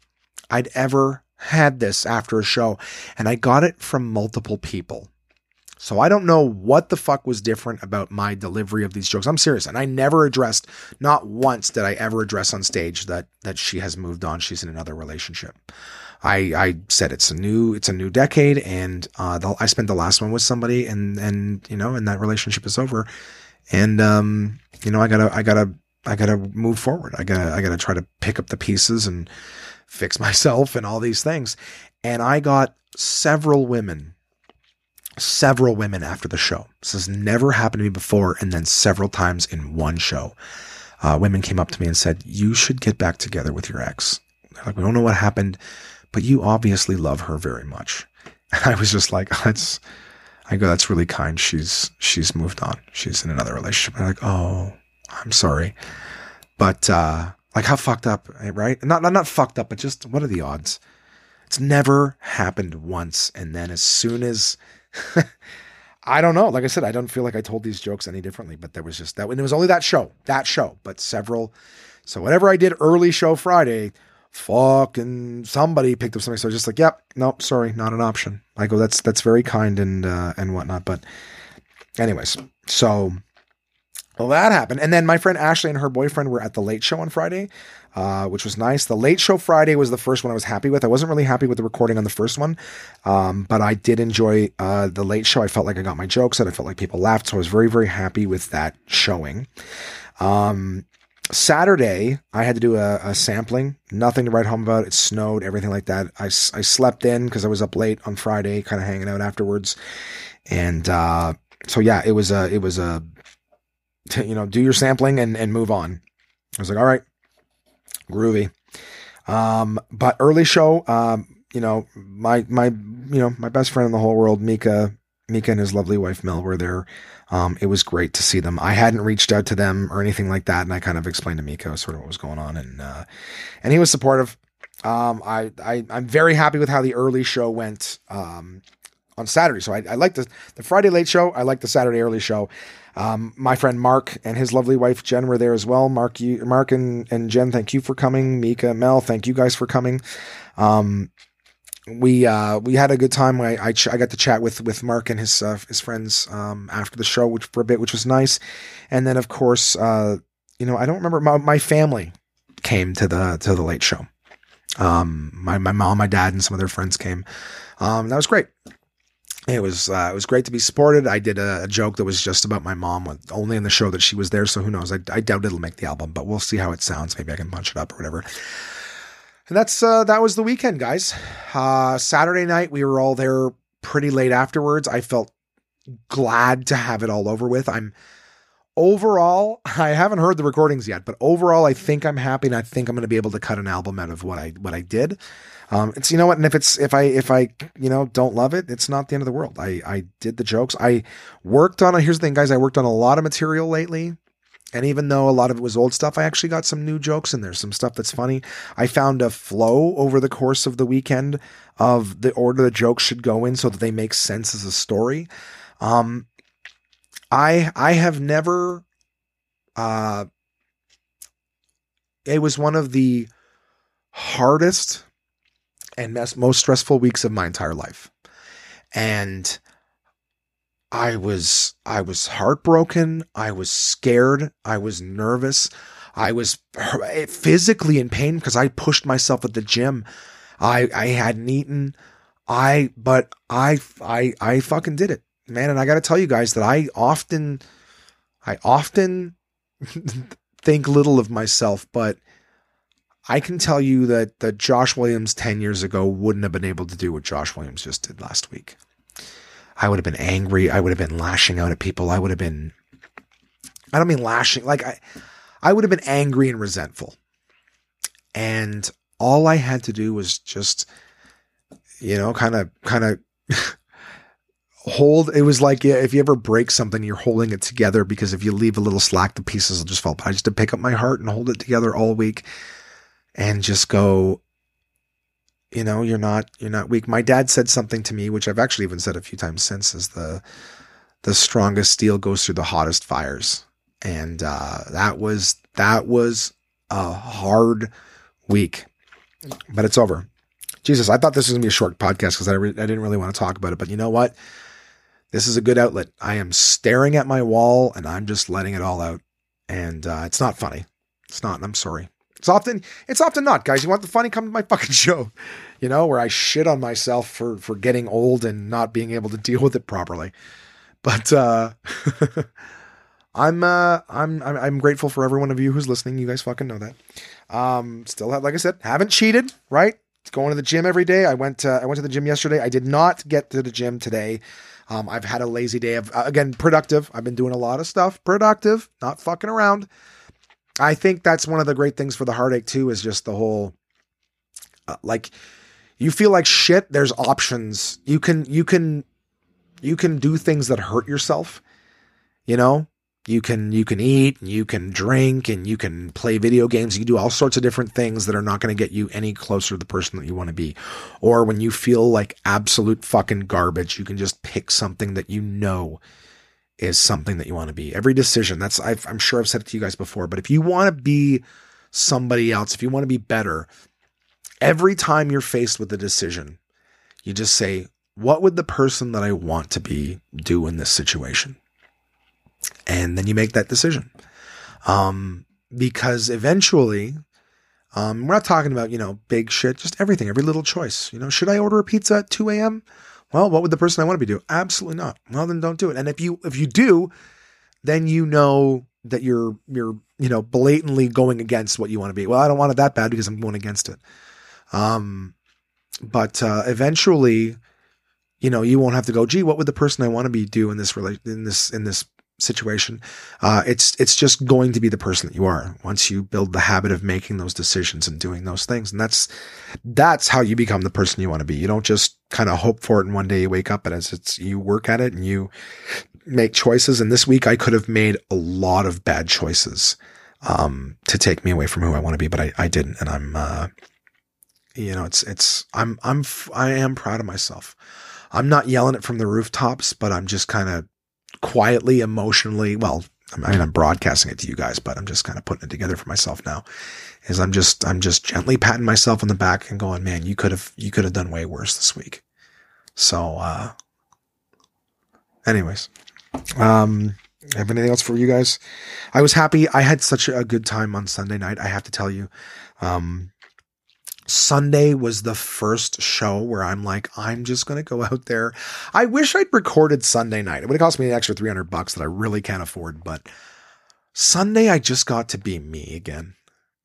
I'd ever had this after a show, and I got it from multiple people. So I don't know what the fuck was different about my delivery of these jokes. I'm serious, and I never addressed, not once did I ever address on stage that that she has moved on. She's in another relationship. I I said it's a new it's a new decade, and uh, the, I spent the last one with somebody, and and you know, and that relationship is over, and um, you know, I gotta I gotta I gotta move forward. I gotta I gotta try to pick up the pieces and fix myself and all these things. And I got several women, several women after the show. This has never happened to me before. And then several times in one show, uh, women came up to me and said, You should get back together with your ex. They're like, we don't know what happened, but you obviously love her very much. And I was just like, That's, I go, That's really kind. She's, she's moved on. She's in another relationship. And I'm like, Oh, I'm sorry. But, uh, like how fucked up, right? Not, not not fucked up, but just what are the odds? It's never happened once, and then as soon as I don't know, like I said, I don't feel like I told these jokes any differently, but there was just that. And it was only that show, that show, but several. So whatever I did early show Friday, fucking somebody picked up something. So just like, yep, nope, sorry, not an option. I go, that's that's very kind and uh, and whatnot. But anyways, so well, that happened. And then my friend Ashley and her boyfriend were at the late show on Friday, uh, which was nice. The late show Friday was the first one I was happy with. I wasn't really happy with the recording on the first one, um, but I did enjoy uh, the late show. I felt like I got my jokes and I felt like people laughed. So I was very, very happy with that showing. Um, Saturday, I had to do a, a, sampling, nothing to write home about. It snowed, everything like that. I, I slept in because I was up late on Friday, kind of hanging out afterwards. And, uh, so yeah, it was a, it was a you know, do your sampling and, and move on. I was like, all right, groovy. Um, but early show, um, you know, my, my, you know, my best friend in the whole world, Mika, Mika and his lovely wife Mel were there. Um, it was great to see them. I hadn't reached out to them or anything like that, and I kind of explained to Mika sort of what was going on, and uh, and he was supportive. Um, I, I I'm very happy with how the early show went um, on Saturday. So I, I like the the Friday late show. I like the Saturday early show. Um, my friend Mark and his lovely wife Jen were there as well. Mark, you, Mark and, and Jen, thank you for coming. Mika, Mel, thank you guys for coming. Um, we uh, we had a good time. I I, ch- I, got to chat with with Mark and his uh, his friends um, after the show, which for a bit, which was nice. And then of course, uh, you know, I don't remember my, my family came to the to the late show. Um, my my mom, my dad, and some of their friends came. Um, that was great it was uh, it was great to be supported. I did a, a, joke that was just about my mom, only in the show that she was there. So who knows? I, I, doubt it'll make the album, but we'll see how it sounds. Maybe I can punch it up or whatever. And that's uh, that was the weekend, guys. Uh, Saturday night we were all there pretty late afterwards. I felt glad to have it all over with. I'm overall, I haven't heard the recordings yet, but overall, I think I'm happy, and I think I'm going to be able to cut an album out of what I what I did. Um, it's you know what, and if it's if I if I you know don't love it, it's not the end of the world. I I did the jokes. I worked on. Here's the thing, guys. I worked on a lot of material lately. And even though a lot of it was old stuff, I actually got some new jokes in there, some stuff that's funny. I found a flow over the course of the weekend of the order the jokes should go in so that they make sense as a story. Um, I I have never uh it was one of the hardest and most stressful weeks of my entire life. And I was I was heartbroken, I was scared, I was nervous, I was eh, physically in pain because I pushed myself at the gym. I I hadn't eaten. I but I I I fucking did it. man, and I got to tell you guys that I often, I often think little of myself, but I can tell you that that Josh Williams 10 years ago wouldn't have been able to do what Josh Williams just did last week. I would have been angry. I would have been lashing out at people. I would have been I don't mean lashing, like I I would have been angry and resentful. And all I had to do was just you know, kind of kind of hold it was like if you ever break something you're holding it together because if you leave a little slack the pieces will just fall apart. I just had to pick up my heart and hold it together all week and just go you know you're not you're not weak. My dad said something to me which i've actually even said a few times since is the the strongest steel goes through the hottest fires. And uh, that was that was a hard week but it's over. Jesus i thought this was going to be a short podcast because I, re- I didn't really want to talk about it but you know what? This is a good outlet. I am staring at my wall and i'm just letting it all out. And uh, it's not funny. It's not i'm sorry it's often it's often not, guys. You want the funny? Come to my fucking show, you know, where I shit on myself for for getting old and not being able to deal with it properly. But uh I'm uh I'm, I'm I'm grateful for every one of you who's listening. You guys fucking know that. Um still have like I said, haven't cheated, right? It's going to the gym every day. I went uh, I went to the gym yesterday. I did not get to the gym today. Um, I've had a lazy day of uh, again productive. I've been doing a lot of stuff, productive, not fucking around. I think that's one of the great things for the heartache too is just the whole uh, like you feel like shit there's options. You can you can you can do things that hurt yourself you know? You can you can eat and you can drink and you can play video games. You do all sorts of different things that are not going to get you any closer to the person that you want to be. Or when you feel like absolute fucking garbage you can just pick something that you know is something that you want to be. Every decision, that's i am sure I've said it to you guys before, but if you want to be somebody else, if you want to be better, every time you're faced with a decision, you just say, what would the person that I want to be do in this situation? And then you make that decision. Um, because eventually, um, we're not talking about, you know, big shit, just everything, every little choice. You know, should I order a pizza at 2 a.m.? Well, what would the person I want to be do? Absolutely not. Well, then don't do it. And if you if you do, then you know that you're you're you know blatantly going against what you want to be. Well, I don't want it that bad because I'm going against it. Um, but uh, eventually, you know, you won't have to go. Gee, what would the person I want to be do in this relation in this in this situation. Uh, it's it's just going to be the person that you are once you build the habit of making those decisions and doing those things, and that's that's how you become the person you want to be. You don't just kind of hope for it and one day you wake up and it's it's you work at it and you make choices. And this week I could have made a lot of bad choices um, to take me away from who I want to be, but I, I didn't, and I'm uh, you know it's it's I'm I'm I am proud of myself. I'm not yelling it from the rooftops, but I'm just kind of quietly, emotionally, well, I mean, I'm broadcasting it to you guys, but I'm just kind of putting it together for myself now. Is I'm just, I'm just gently patting myself on the back and going, man, you could have, you could have done way worse this week. So, uh, anyways, um, have anything else for you guys? I was happy. I had such a good time on Sunday night. I have to tell you, um, Sunday was the first show where I'm like, I'm just going to go out there. I wish I'd recorded Sunday night. It would have cost me an extra 300 bucks that I really can't afford, but Sunday I just got to be me again.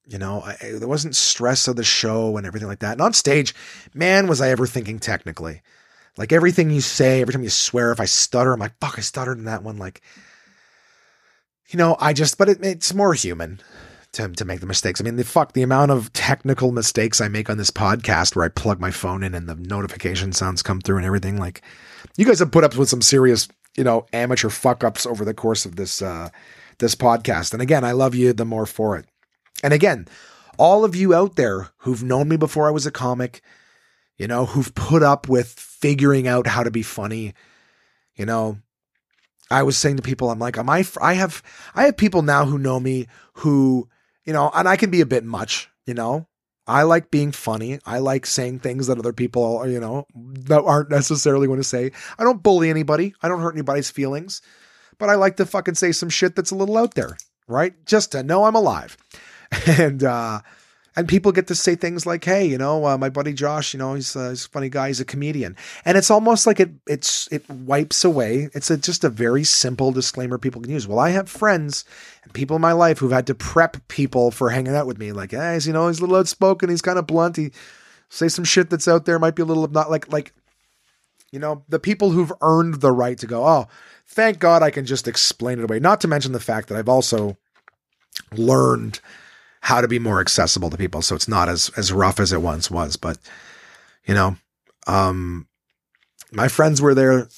You know, I, there wasn't stress of the show and everything like that. And on stage, man, was I ever thinking technically. Like everything you say, every time you swear, if I stutter, I'm like, fuck, I stuttered in that one. Like, you know, I just, but it, it's more human to, to make the mistakes. I mean, the fuck, the amount of technical mistakes I make on this podcast where I plug my phone in and the notification sounds come through and everything. Like, you guys have put up with some serious, you know, amateur fuck ups over the course of this, uh, this podcast. And again, I love you the more for it. And again, all of you out there who've known me before I was a comic, you know, who've put up with figuring out how to be funny, you know, I was saying to people, I'm like, am I, I have, I have people now who know me who you know, and I can be a bit much, you know. I like being funny. I like saying things that other people, you know, that aren't necessarily going to say. I don't bully anybody. I don't hurt anybody's feelings, but I like to fucking say some shit that's a little out there, right? Just to know I'm alive. And uh and people get to say things like, "Hey, you know, uh, my buddy Josh, you know, he's, uh, he's a funny guy. He's a comedian," and it's almost like it it's it wipes away. It's a, just a very simple disclaimer people can use. Well, I have friends and people in my life who've had to prep people for hanging out with me, like, "Hey, you know, he's a little outspoken. He's kind of blunt. He say some shit that's out there might be a little not like like." You know, the people who've earned the right to go, oh, thank God I can just explain it away. Not to mention the fact that I've also learned how to be more accessible to people. So it's not as as rough as it once was but you know um my friends were there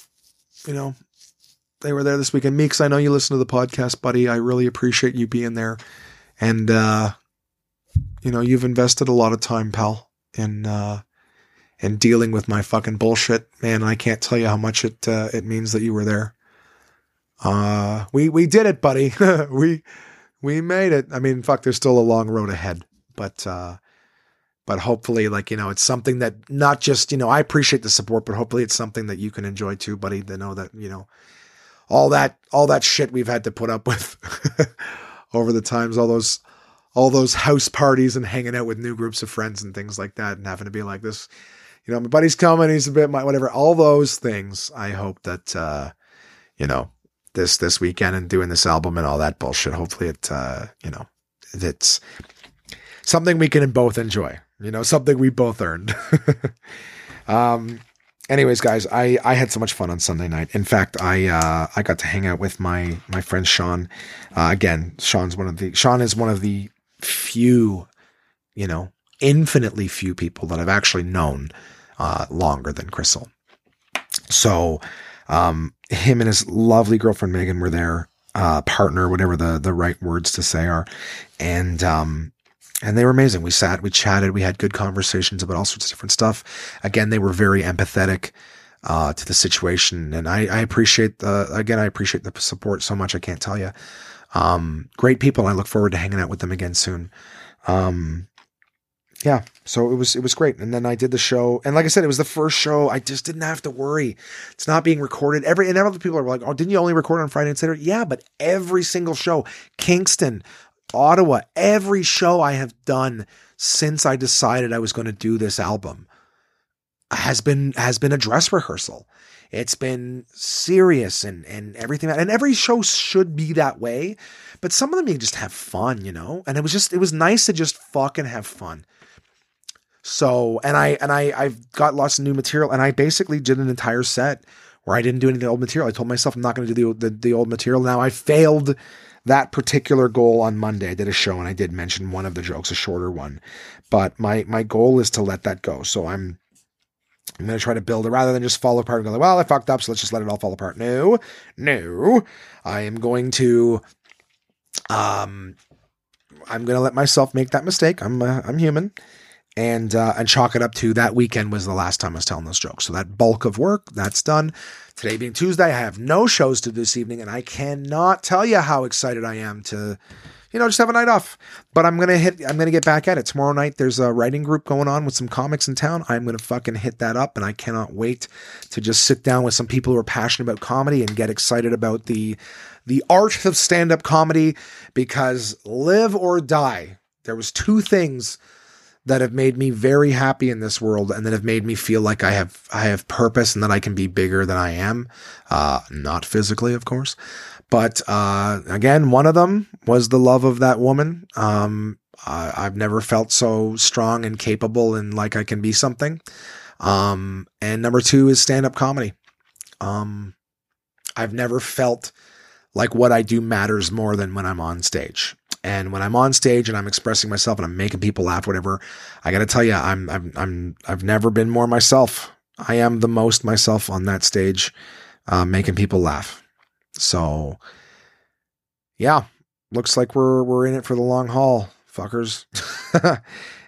you know they were there this weekend. Meeks i know you listen to the podcast buddy. I really appreciate you being there. And uh you know you've invested a lot of time pal in uh in dealing with my fucking bullshit. Man i can't tell you how much it uh, it means that you were there. Uh we we did it buddy. We we made it. I mean, fuck, there's still a long road ahead, but uh, but hopefully, like you know, it's something that not just you know, I appreciate the support, but hopefully, it's something that you can enjoy too, buddy. To know that you know all that all that shit we've had to put up with over the times, all those all those house parties and hanging out with new groups of friends and things like that, and having to be like this. You know, my buddy's coming. He's a bit my whatever. All those things. I hope that uh, you know this this weekend and doing this album and all that bullshit. Hopefully it uh, you know, it's something we can both enjoy. You know, something we both earned. um anyways guys i i had so much fun on sunday night in fact i uh i got to hang out with my my friend sean uh, again sean's one of the sean is one of the few you know infinitely few people that i've actually known uh longer than crystal so um, him and his lovely girlfriend Megan were there, uh, partner, whatever the the right words to say are, and um, and they were amazing. We sat, we chatted, we had good conversations about all sorts of different stuff. Again, they were very empathetic uh, to the situation, and I, I appreciate the again I appreciate the support so much. I can't tell you. Um, great people. I look forward to hanging out with them again soon. Um, yeah, so it was it was great. And then I did the show, and like I said, it was the first show. I just didn't have to worry. It's not being recorded. Every and other people are like, "Oh, didn't you only record on Friday and Saturday?" Yeah, but every single show, Kingston, Ottawa, every show I have done since I decided I was going to do this album has been has been a dress rehearsal. It's been serious and and everything. And every show should be that way, but some of them you just have fun, you know. And it was just it was nice to just fucking have fun. So, and I and I I've got lots of new material, and I basically did an entire set where I didn't do any of the old material. I told myself I'm not going to do the, the the old material. Now I failed that particular goal on Monday. I did a show and I did mention one of the jokes, a shorter one, but my my goal is to let that go. So I'm I'm going to try to build it rather than just fall apart and go, well, I fucked up, so let's just let it all fall apart. No, no. I am going to, um, I'm going to let myself make that mistake. I'm, uh, I'm human and uh, and chalk it up to that weekend was the last time I was telling those jokes. So that bulk of work that's done. Today being Tuesday, I have no shows to this evening, and I cannot tell you how excited I am to, you know, just have a night off. But I'm gonna hit. I'm gonna get back at it tomorrow night. There's a writing group going on with some comics in town. I'm gonna fucking hit that up, and I cannot wait to just sit down with some people who are passionate about comedy and get excited about the the art of stand up comedy because live or die. There was two things that have made me very happy in this world and that have made me feel like I have I have purpose and that I can be bigger than I am. Uh, not physically, of course. But uh, again, one of them was the love of that woman. Um, I, I've never felt so strong and capable and like I can be something. Um, and number two is stand up comedy. Um, I've never felt like what I do matters more than when I'm on stage. And when I'm on stage and I'm expressing myself and I'm making people laugh, whatever, I got to tell you, I'm, I'm, I'm, I've never been more myself. I am the most myself on that stage, uh, making people laugh. So, yeah, looks like we're we're in it for the long haul, fuckers.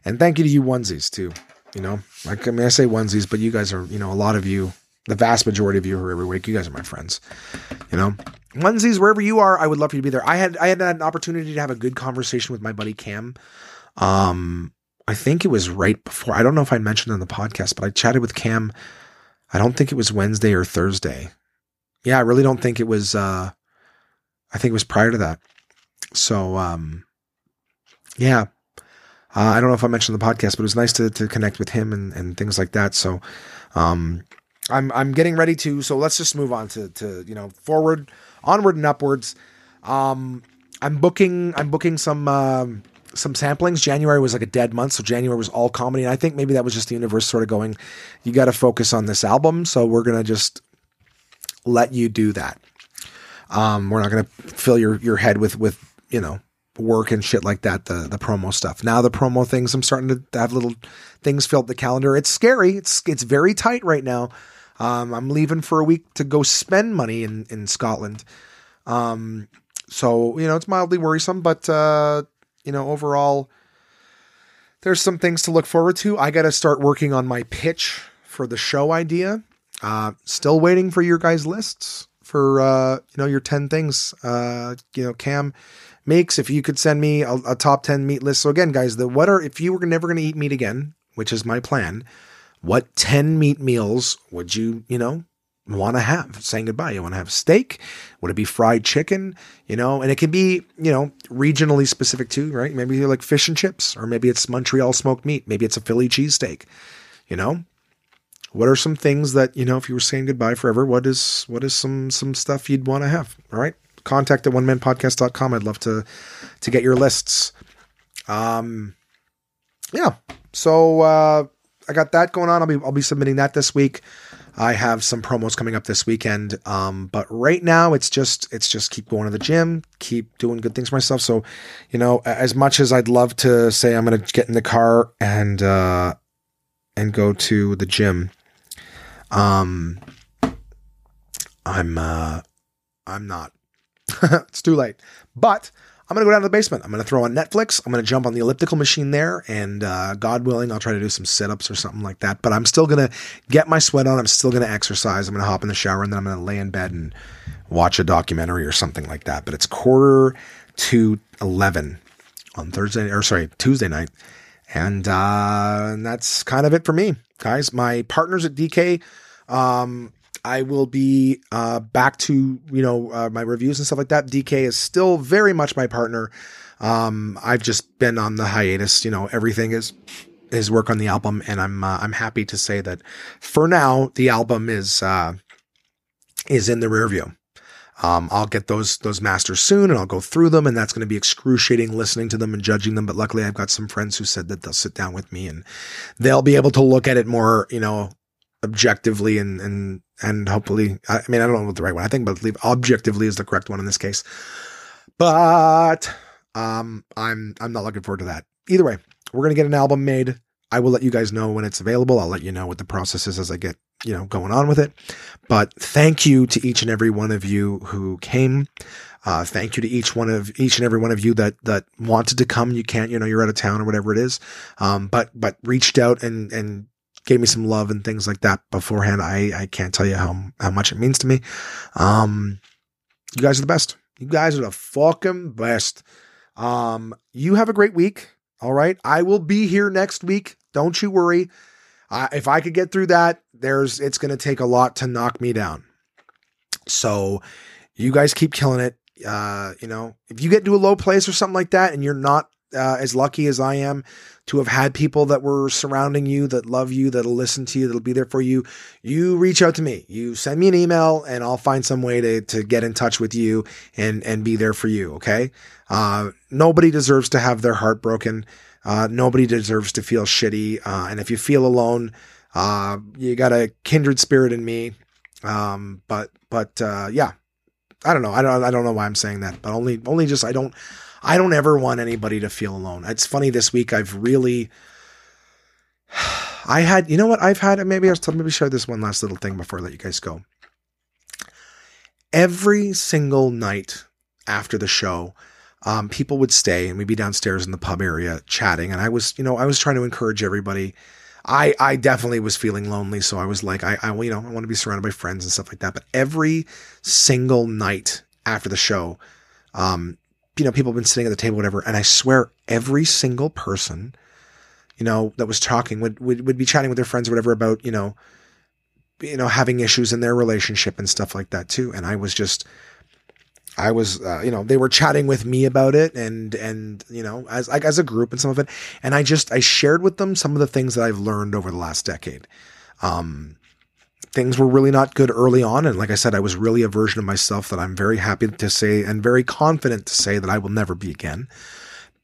and thank you to you onesies too. You know, like I mean, I say onesies, but you guys are, you know, a lot of you, the vast majority of you who are every week, you guys are my friends. You know, onesies wherever you are i would love for you to be there. I had i had an opportunity to have a good conversation with my buddy cam. Um i think it was right before i don't know if i mentioned on the podcast but i chatted with cam i don't think it was wednesday or thursday. Yeah i really don't think it was uh i think it was prior to that. So um yeah. Uh, I don't know if I mentioned the podcast, but it was nice to, to connect with him and, and things like that. So, um, I'm, I'm getting ready to, so let's just move on to, to, you know, forward, onward and upwards. Um, I'm booking, I'm booking some, um, some samplings. January was like a dead month, so January was all comedy. And I think maybe that was just the universe sort of going, you got to focus on this album. So we're gonna just let you do that. Um, we're not gonna fill your your head with with you know work and shit like that. The the promo stuff. Now the promo things, I'm starting to have little things filled the calendar. It's scary. It's it's very tight right now. Um, I'm leaving for a week to go spend money in in Scotland. Um, so you know it's mildly worrisome, but uh, you know, overall, there's some things to look forward to. I got to start working on my pitch for the show idea. Uh, still waiting for your guys' lists for uh, you know your ten things. Uh, you know, Cam makes if you could send me a, a top ten meat list. So again, guys, the what are if you were never going to eat meat again, which is my plan. What ten meat meals would you you know want to have saying goodbye. You want to have steak? Would it be fried chicken? You know, and it can be, you know, regionally specific too, right? Maybe you like fish and chips, or maybe it's Montreal smoked meat. Maybe it's a Philly cheesesteak. You know, what are some things that, you know, if you were saying goodbye forever, what is what is some some stuff you'd want to have? All right. Contact at one man podcast.com. I'd love to to get your lists. Um yeah. So uh I got that going on. I'll be I'll be submitting that this week. I have some promos coming up this weekend. Um, but right now it's just it's just keep going to the gym, keep doing good things for myself. So, you know, as much as I'd love to say I'm going to get in the car and uh, and go to the gym, um, I'm uh, I'm not. it's too late. But I'm going to go down to the basement. I'm going to throw on Netflix. I'm going to jump on the elliptical machine there. And uh, God willing, I'll try to do some sit ups or something like that. But I'm still going to get my sweat on. I'm still going to exercise. I'm going to hop in the shower and then I'm going to lay in bed and watch a documentary or something like that. But it's quarter to 11 on Thursday, or sorry, Tuesday night. And, uh, that's kind of it for me, guys. My partners at DK, um, I will be uh, back to you know uh, my reviews and stuff like that. DK is still very much my partner. Um, I've just been on the hiatus. You know, everything is his work on the album, and I'm uh, I'm happy to say that for now the album is uh, is in the rear view. Um, I'll get those those masters soon, and I'll go through them, and that's going to be excruciating listening to them and judging them. But luckily, I've got some friends who said that they'll sit down with me and they'll be able to look at it more, you know, objectively and and and hopefully I mean I don't know what the right one I think but leave objectively is the correct one in this case. But um I'm I'm not looking forward to that. Either way, we're gonna get an album made. I will let you guys know when it's available. I'll let you know what the process is as I get, you know, going on with it. But thank you to each and every one of you who came. Uh, thank you to each one of each and every one of you that that wanted to come. You can't, you know, you're out of town or whatever it is. Um, but but reached out and and gave me some love and things like that beforehand. I, I can't tell you how, how much it means to me. Um, you guys are the best. You guys are the fucking best. Um, you have a great week. All right. I will be here next week. Don't you worry. Uh, if I could get through that, there's, it's going to take a lot to knock me down. So you guys keep killing it. Uh, you know, if you get to a low place or something like that and you're not uh, as lucky as I am to have had people that were surrounding you, that love you, that'll listen to you, that'll be there for you, you reach out to me. You send me an email and I'll find some way to, to get in touch with you and, and be there for you. Okay. Uh, nobody deserves to have their heart broken. Uh, nobody deserves to feel shitty. Uh, and if you feel alone, uh, you got a kindred spirit in me. Um, but, but, uh, yeah, I don't know. I don't, I don't know why I'm saying that, but only, only just, I don't, I don't ever want anybody to feel alone. It's funny this week I've really I had, you know what? I've had maybe I'll maybe share this one last little thing before I let you guys go. Every single night after the show, um, people would stay and we'd be downstairs in the pub area chatting. And I was, you know, I was trying to encourage everybody. I, I definitely was feeling lonely. So I was like, I, I, you know, I want to be surrounded by friends and stuff like that. But every single night after the show, um, you know, people have been sitting at the table, whatever. And I swear every single person, you know, that was talking would, would, would be chatting with their friends or whatever about, you know, you know, having issues in their relationship and stuff like that too. And I was just, I was, uh, you know, they were chatting with me about it and, and, you know, as, like, as a group and some of it. And I just, I shared with them some of the things that I've learned over the last decade. Um, things were really not good early on. And like I said, I was really a version of myself that I'm very happy to say and very confident to say that I will never be again.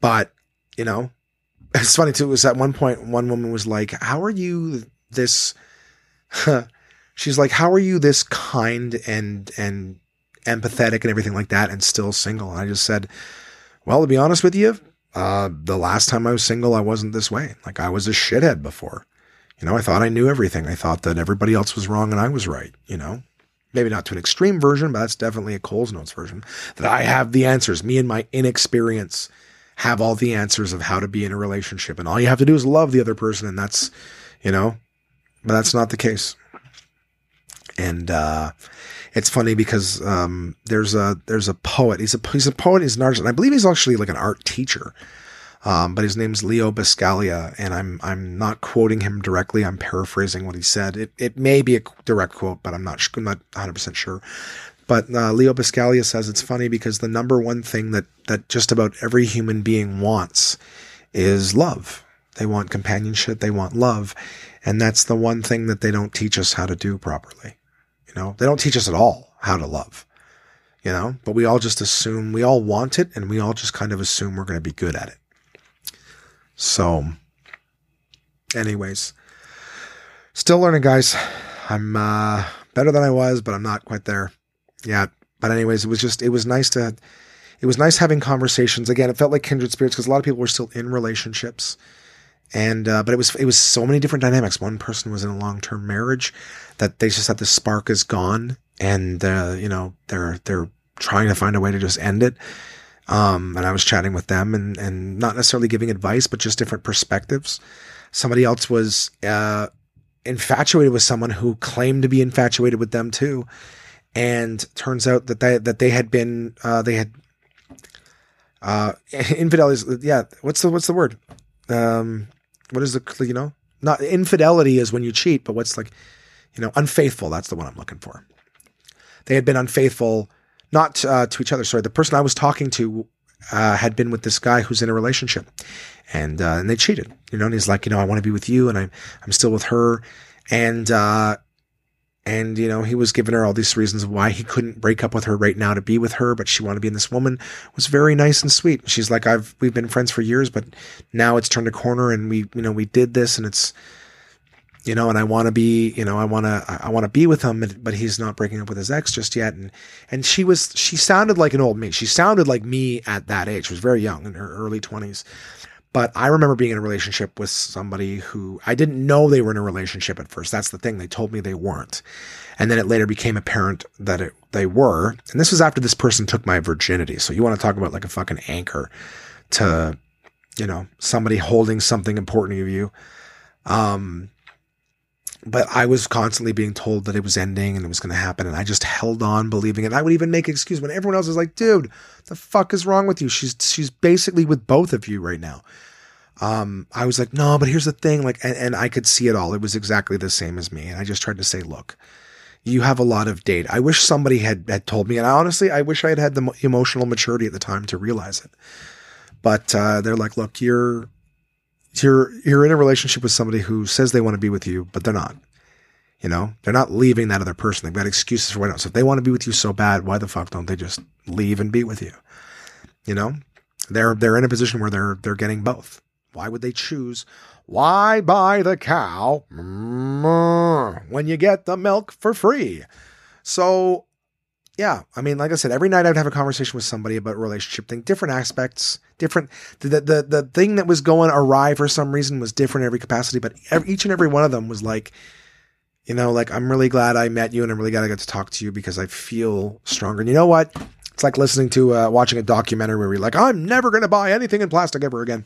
But, you know, it's funny too, was at one point, one woman was like, how are you this, she's like, how are you this kind and, and empathetic and everything like that and still single. And I just said, well, to be honest with you, uh, the last time I was single, I wasn't this way. Like I was a shithead before. You know, I thought I knew everything. I thought that everybody else was wrong and I was right, you know? Maybe not to an extreme version, but that's definitely a Coles Notes version. That I have the answers. Me and my inexperience have all the answers of how to be in a relationship. And all you have to do is love the other person. And that's, you know, but that's not the case. And, uh, it's funny because um, there's a there's a poet. He's a he's a poet. He's an artist, and I believe he's actually like an art teacher. Um, but his name's Leo Buscaglia, and I'm I'm not quoting him directly. I'm paraphrasing what he said. It it may be a direct quote, but I'm not I'm not 100 percent sure. But uh, Leo Buscaglia says it's funny because the number one thing that that just about every human being wants is love. They want companionship. They want love, and that's the one thing that they don't teach us how to do properly. You know, they don't teach us at all how to love, you know, but we all just assume we all want it and we all just kind of assume we're going to be good at it. So, anyways, still learning, guys. I'm uh, better than I was, but I'm not quite there yet. But anyways, it was just it was nice to it was nice having conversations. Again, it felt like kindred spirits because a lot of people were still in relationships and uh, but it was it was so many different dynamics. One person was in a long term marriage that they just had the spark is gone, and uh, you know they're they're trying to find a way to just end it. Um, and I was chatting with them and and not necessarily giving advice, but just different perspectives. Somebody else was uh, infatuated with someone who claimed to be infatuated with them too, and turns out that they that they had been uh, they had uh, infidelity. Yeah, what's the what's the word? Um, what is the you know not infidelity is when you cheat, but what's like you know unfaithful? That's the one I'm looking for. They had been unfaithful, not uh, to each other. Sorry, the person I was talking to uh, had been with this guy who's in a relationship, and uh, and they cheated. You know, and he's like, you know, I want to be with you, and I'm I'm still with her, and uh, and, you know, he was giving her all these reasons why he couldn't break up with her right now to be with her, but she wanted to be in this woman it was very nice and sweet. She's like, I've, we've been friends for years, but now it's turned a corner and we, you know, we did this and it's, you know, and I want to be, you know, I want to, I want to be with him, but he's not breaking up with his ex just yet. And, and she was, she sounded like an old me. She sounded like me at that age. She was very young in her early twenties. But I remember being in a relationship with somebody who I didn't know they were in a relationship at first. That's the thing. They told me they weren't. And then it later became apparent that it, they were. And this was after this person took my virginity. So you want to talk about like a fucking anchor to, you know, somebody holding something important to you. Um, but I was constantly being told that it was ending and it was going to happen. And I just held on believing it. I would even make excuse when everyone else was like, dude, the fuck is wrong with you? She's, she's basically with both of you right now. Um, I was like, no, but here's the thing. Like, and, and I could see it all. It was exactly the same as me. And I just tried to say, look, you have a lot of date. I wish somebody had, had told me. And I honestly, I wish I had had the emotional maturity at the time to realize it. But, uh, they're like, look, you're, you're you're in a relationship with somebody who says they want to be with you, but they're not. You know, they're not leaving that other person. They've got excuses for why not. So if they want to be with you so bad, why the fuck don't they just leave and be with you? You know, they're they're in a position where they're they're getting both. Why would they choose? Why buy the cow mm-hmm. when you get the milk for free? So yeah, I mean, like I said, every night I'd have a conversation with somebody about relationship thing, different aspects, different. The, the the thing that was going awry for some reason was different in every capacity, but every, each and every one of them was like, you know, like I'm really glad I met you, and I'm really glad I got to talk to you because I feel stronger. And you know what? It's like listening to uh, watching a documentary where you're like, I'm never going to buy anything in plastic ever again,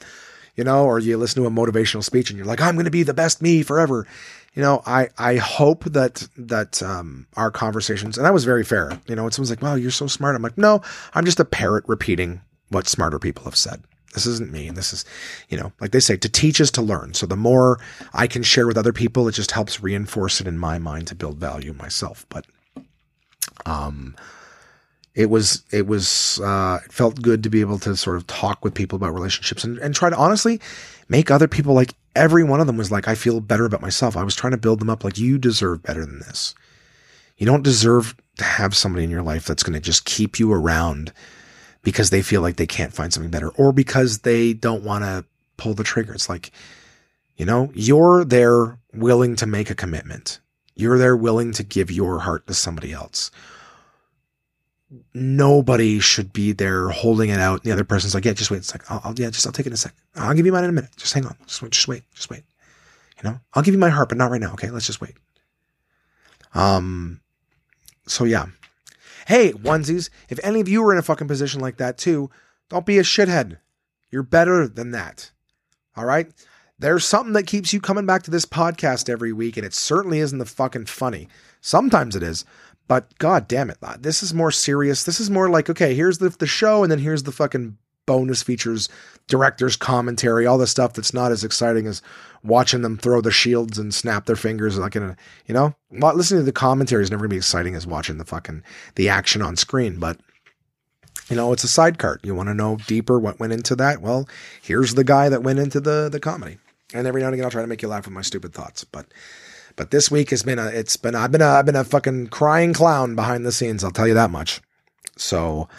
you know, or you listen to a motivational speech and you're like, I'm going to be the best me forever you know, I, I hope that, that, um, our conversations, and I was very fair, you know, when someone's like, wow, you're so smart. I'm like, no, I'm just a parrot repeating what smarter people have said. This isn't me. This is, you know, like they say, to teach is to learn. So the more I can share with other people, it just helps reinforce it in my mind to build value myself. But, um, it was it was uh, it felt good to be able to sort of talk with people about relationships and, and try to honestly make other people like every one of them was like I feel better about myself. I was trying to build them up like you deserve better than this. You don't deserve to have somebody in your life that's going to just keep you around because they feel like they can't find something better or because they don't want to pull the trigger. It's like, you know, you're there willing to make a commitment. You're there willing to give your heart to somebody else. Nobody should be there holding it out. And The other person's like, yeah, just wait. It's like, I'll, I'll yeah, just, I'll take it in a second. I'll give you mine in a minute. Just hang on. Just wait, just wait, just wait. You know, I'll give you my heart, but not right now. Okay. Let's just wait. Um, so yeah. Hey, onesies, if any of you are in a fucking position like that too, don't be a shithead. You're better than that. All right? There's something that keeps you coming back to this podcast every week, and it certainly isn't the fucking funny. Sometimes it is, but god damn it, this is more serious. This is more like, okay, here's the, the show, and then here's the fucking bonus features, director's commentary, all the stuff that's not as exciting as watching them throw the shields and snap their fingers like in you know, listening to the commentary is never gonna be exciting as watching the fucking the action on screen. But you know, it's a side cart. You want to know deeper what went into that? Well, here's the guy that went into the the comedy. And every now and again, I'll try to make you laugh with my stupid thoughts. But but this week has been a it's been I've been a I've been a fucking crying clown behind the scenes. I'll tell you that much. So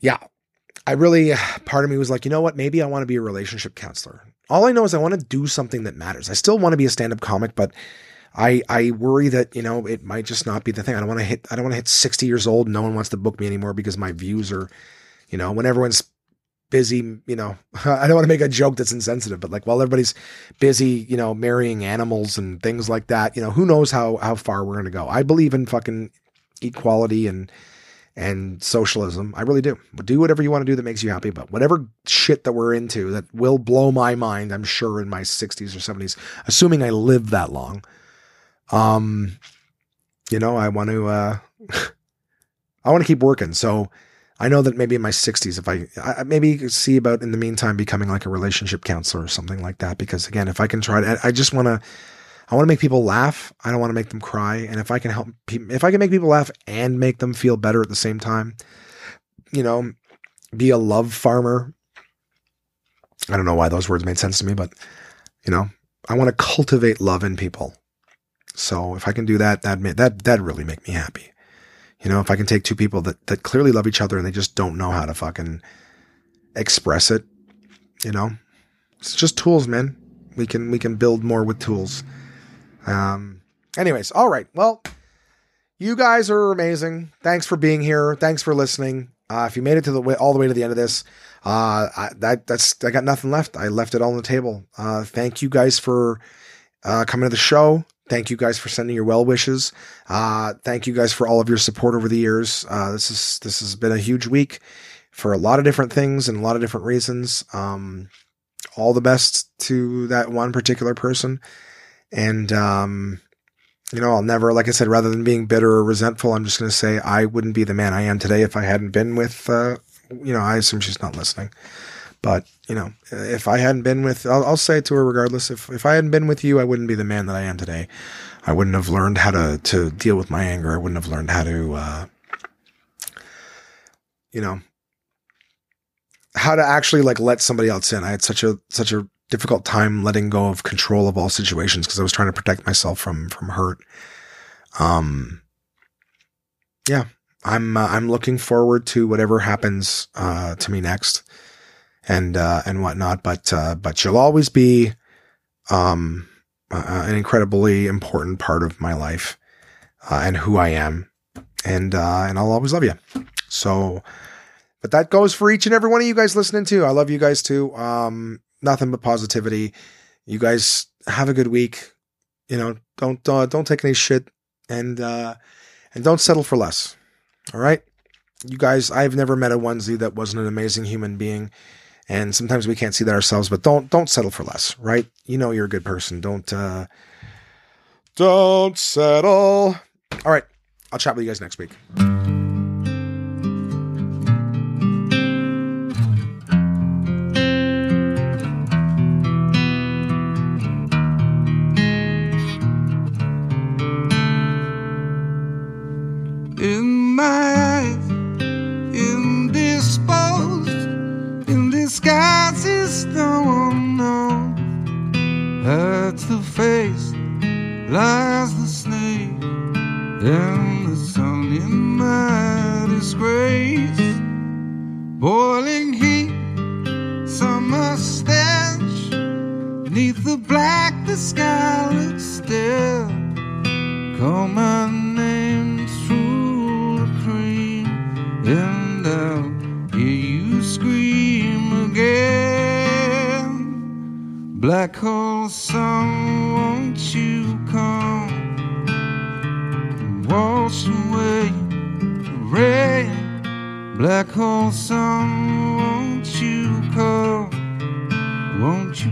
yeah, I really part of me was like, you know what? Maybe I want to be a relationship counselor. All I know is I want to do something that matters. I still want to be a stand-up comic, but I I worry that, you know, it might just not be the thing. I don't want to hit I don't want to hit 60 years old no one wants to book me anymore because my views are, you know, when everyone's busy, you know, I don't want to make a joke that's insensitive, but like while everybody's busy, you know, marrying animals and things like that, you know, who knows how how far we're going to go. I believe in fucking equality and and socialism. I really do. Do whatever you want to do that makes you happy. But whatever shit that we're into that will blow my mind, I'm sure in my 60s or 70s, assuming I live that long. Um, you know, I want to, uh, I want to keep working. So I know that maybe in my 60s, if I, I maybe see about in the meantime becoming like a relationship counselor or something like that. Because again, if I can try to, I just want to, I want to make people laugh. I don't want to make them cry. And if I can help, if I can make people laugh and make them feel better at the same time, you know, be a love farmer. I don't know why those words made sense to me, but you know, I want to cultivate love in people. So if I can do that, that that that really make me happy. You know, if I can take two people that that clearly love each other and they just don't know how to fucking express it, you know, it's just tools, man. We can we can build more with tools. Um, anyways, all right. Well, you guys are amazing. Thanks for being here. Thanks for listening. Uh, if you made it to the way, all the way to the end of this, uh, I, that, that's, I got nothing left. I left it all on the table. Uh, thank you guys for, uh, coming to the show. Thank you guys for sending your well wishes. Uh, thank you guys for all of your support over the years. Uh, this is, this has been a huge week for a lot of different things and a lot of different reasons. Um, all the best to that one particular person. And, um, you know, I'll never, like I said, rather than being bitter or resentful, I'm just going to say I wouldn't be the man I am today if I hadn't been with, uh, you know, I assume she's not listening. But, you know, if I hadn't been with, I'll, I'll say it to her regardless. If, if I hadn't been with you, I wouldn't be the man that I am today. I wouldn't have learned how to, to deal with my anger. I wouldn't have learned how to, uh, you know, how to actually like let somebody else in. I had such a, such a difficult time letting go of control of all situations because I was trying to protect myself from from hurt. Um, yeah, I'm uh, I'm looking forward to whatever happens uh, to me next, and uh, and whatnot. But uh, but she'll always be um, uh, an incredibly important part of my life uh, and who I am, and and I'll always love you. So. But that goes for each and every one of you guys listening too. I love you guys too. Um, nothing but positivity. You guys have a good week. You know, don't uh, don't take any shit and uh, and don't settle for less. All right, you guys. I've never met a onesie that wasn't an amazing human being, and sometimes we can't see that ourselves. But don't don't settle for less. Right? You know you're a good person. Don't uh, don't settle. All right, I'll chat with you guys next week. At the face, lies the snake, and the sun in my disgrace. Boiling heat, summer stench, beneath the black the sky looks still. Come on. Black hole sun, won't you come? Wash away the rain. Black hole sun, won't you come? Won't you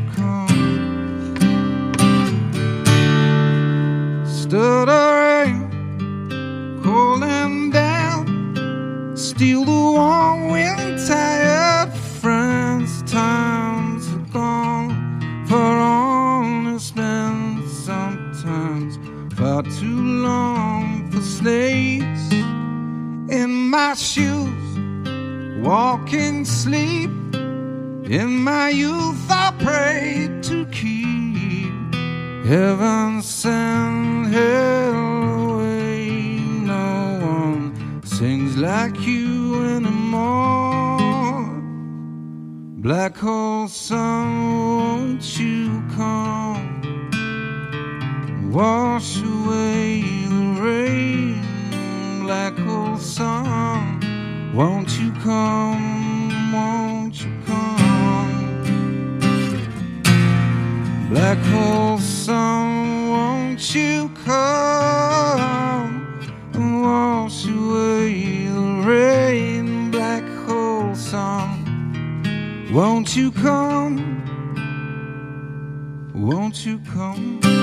in shoes, walking sleep. In my youth, I prayed to keep heaven send hell away. No one sings like you anymore. Black hole sun, won't you come? Wash away won't you come? Won't you come? Black hole sun, won't you come and wash away the rain? Black hole sun, won't you come? Won't you come?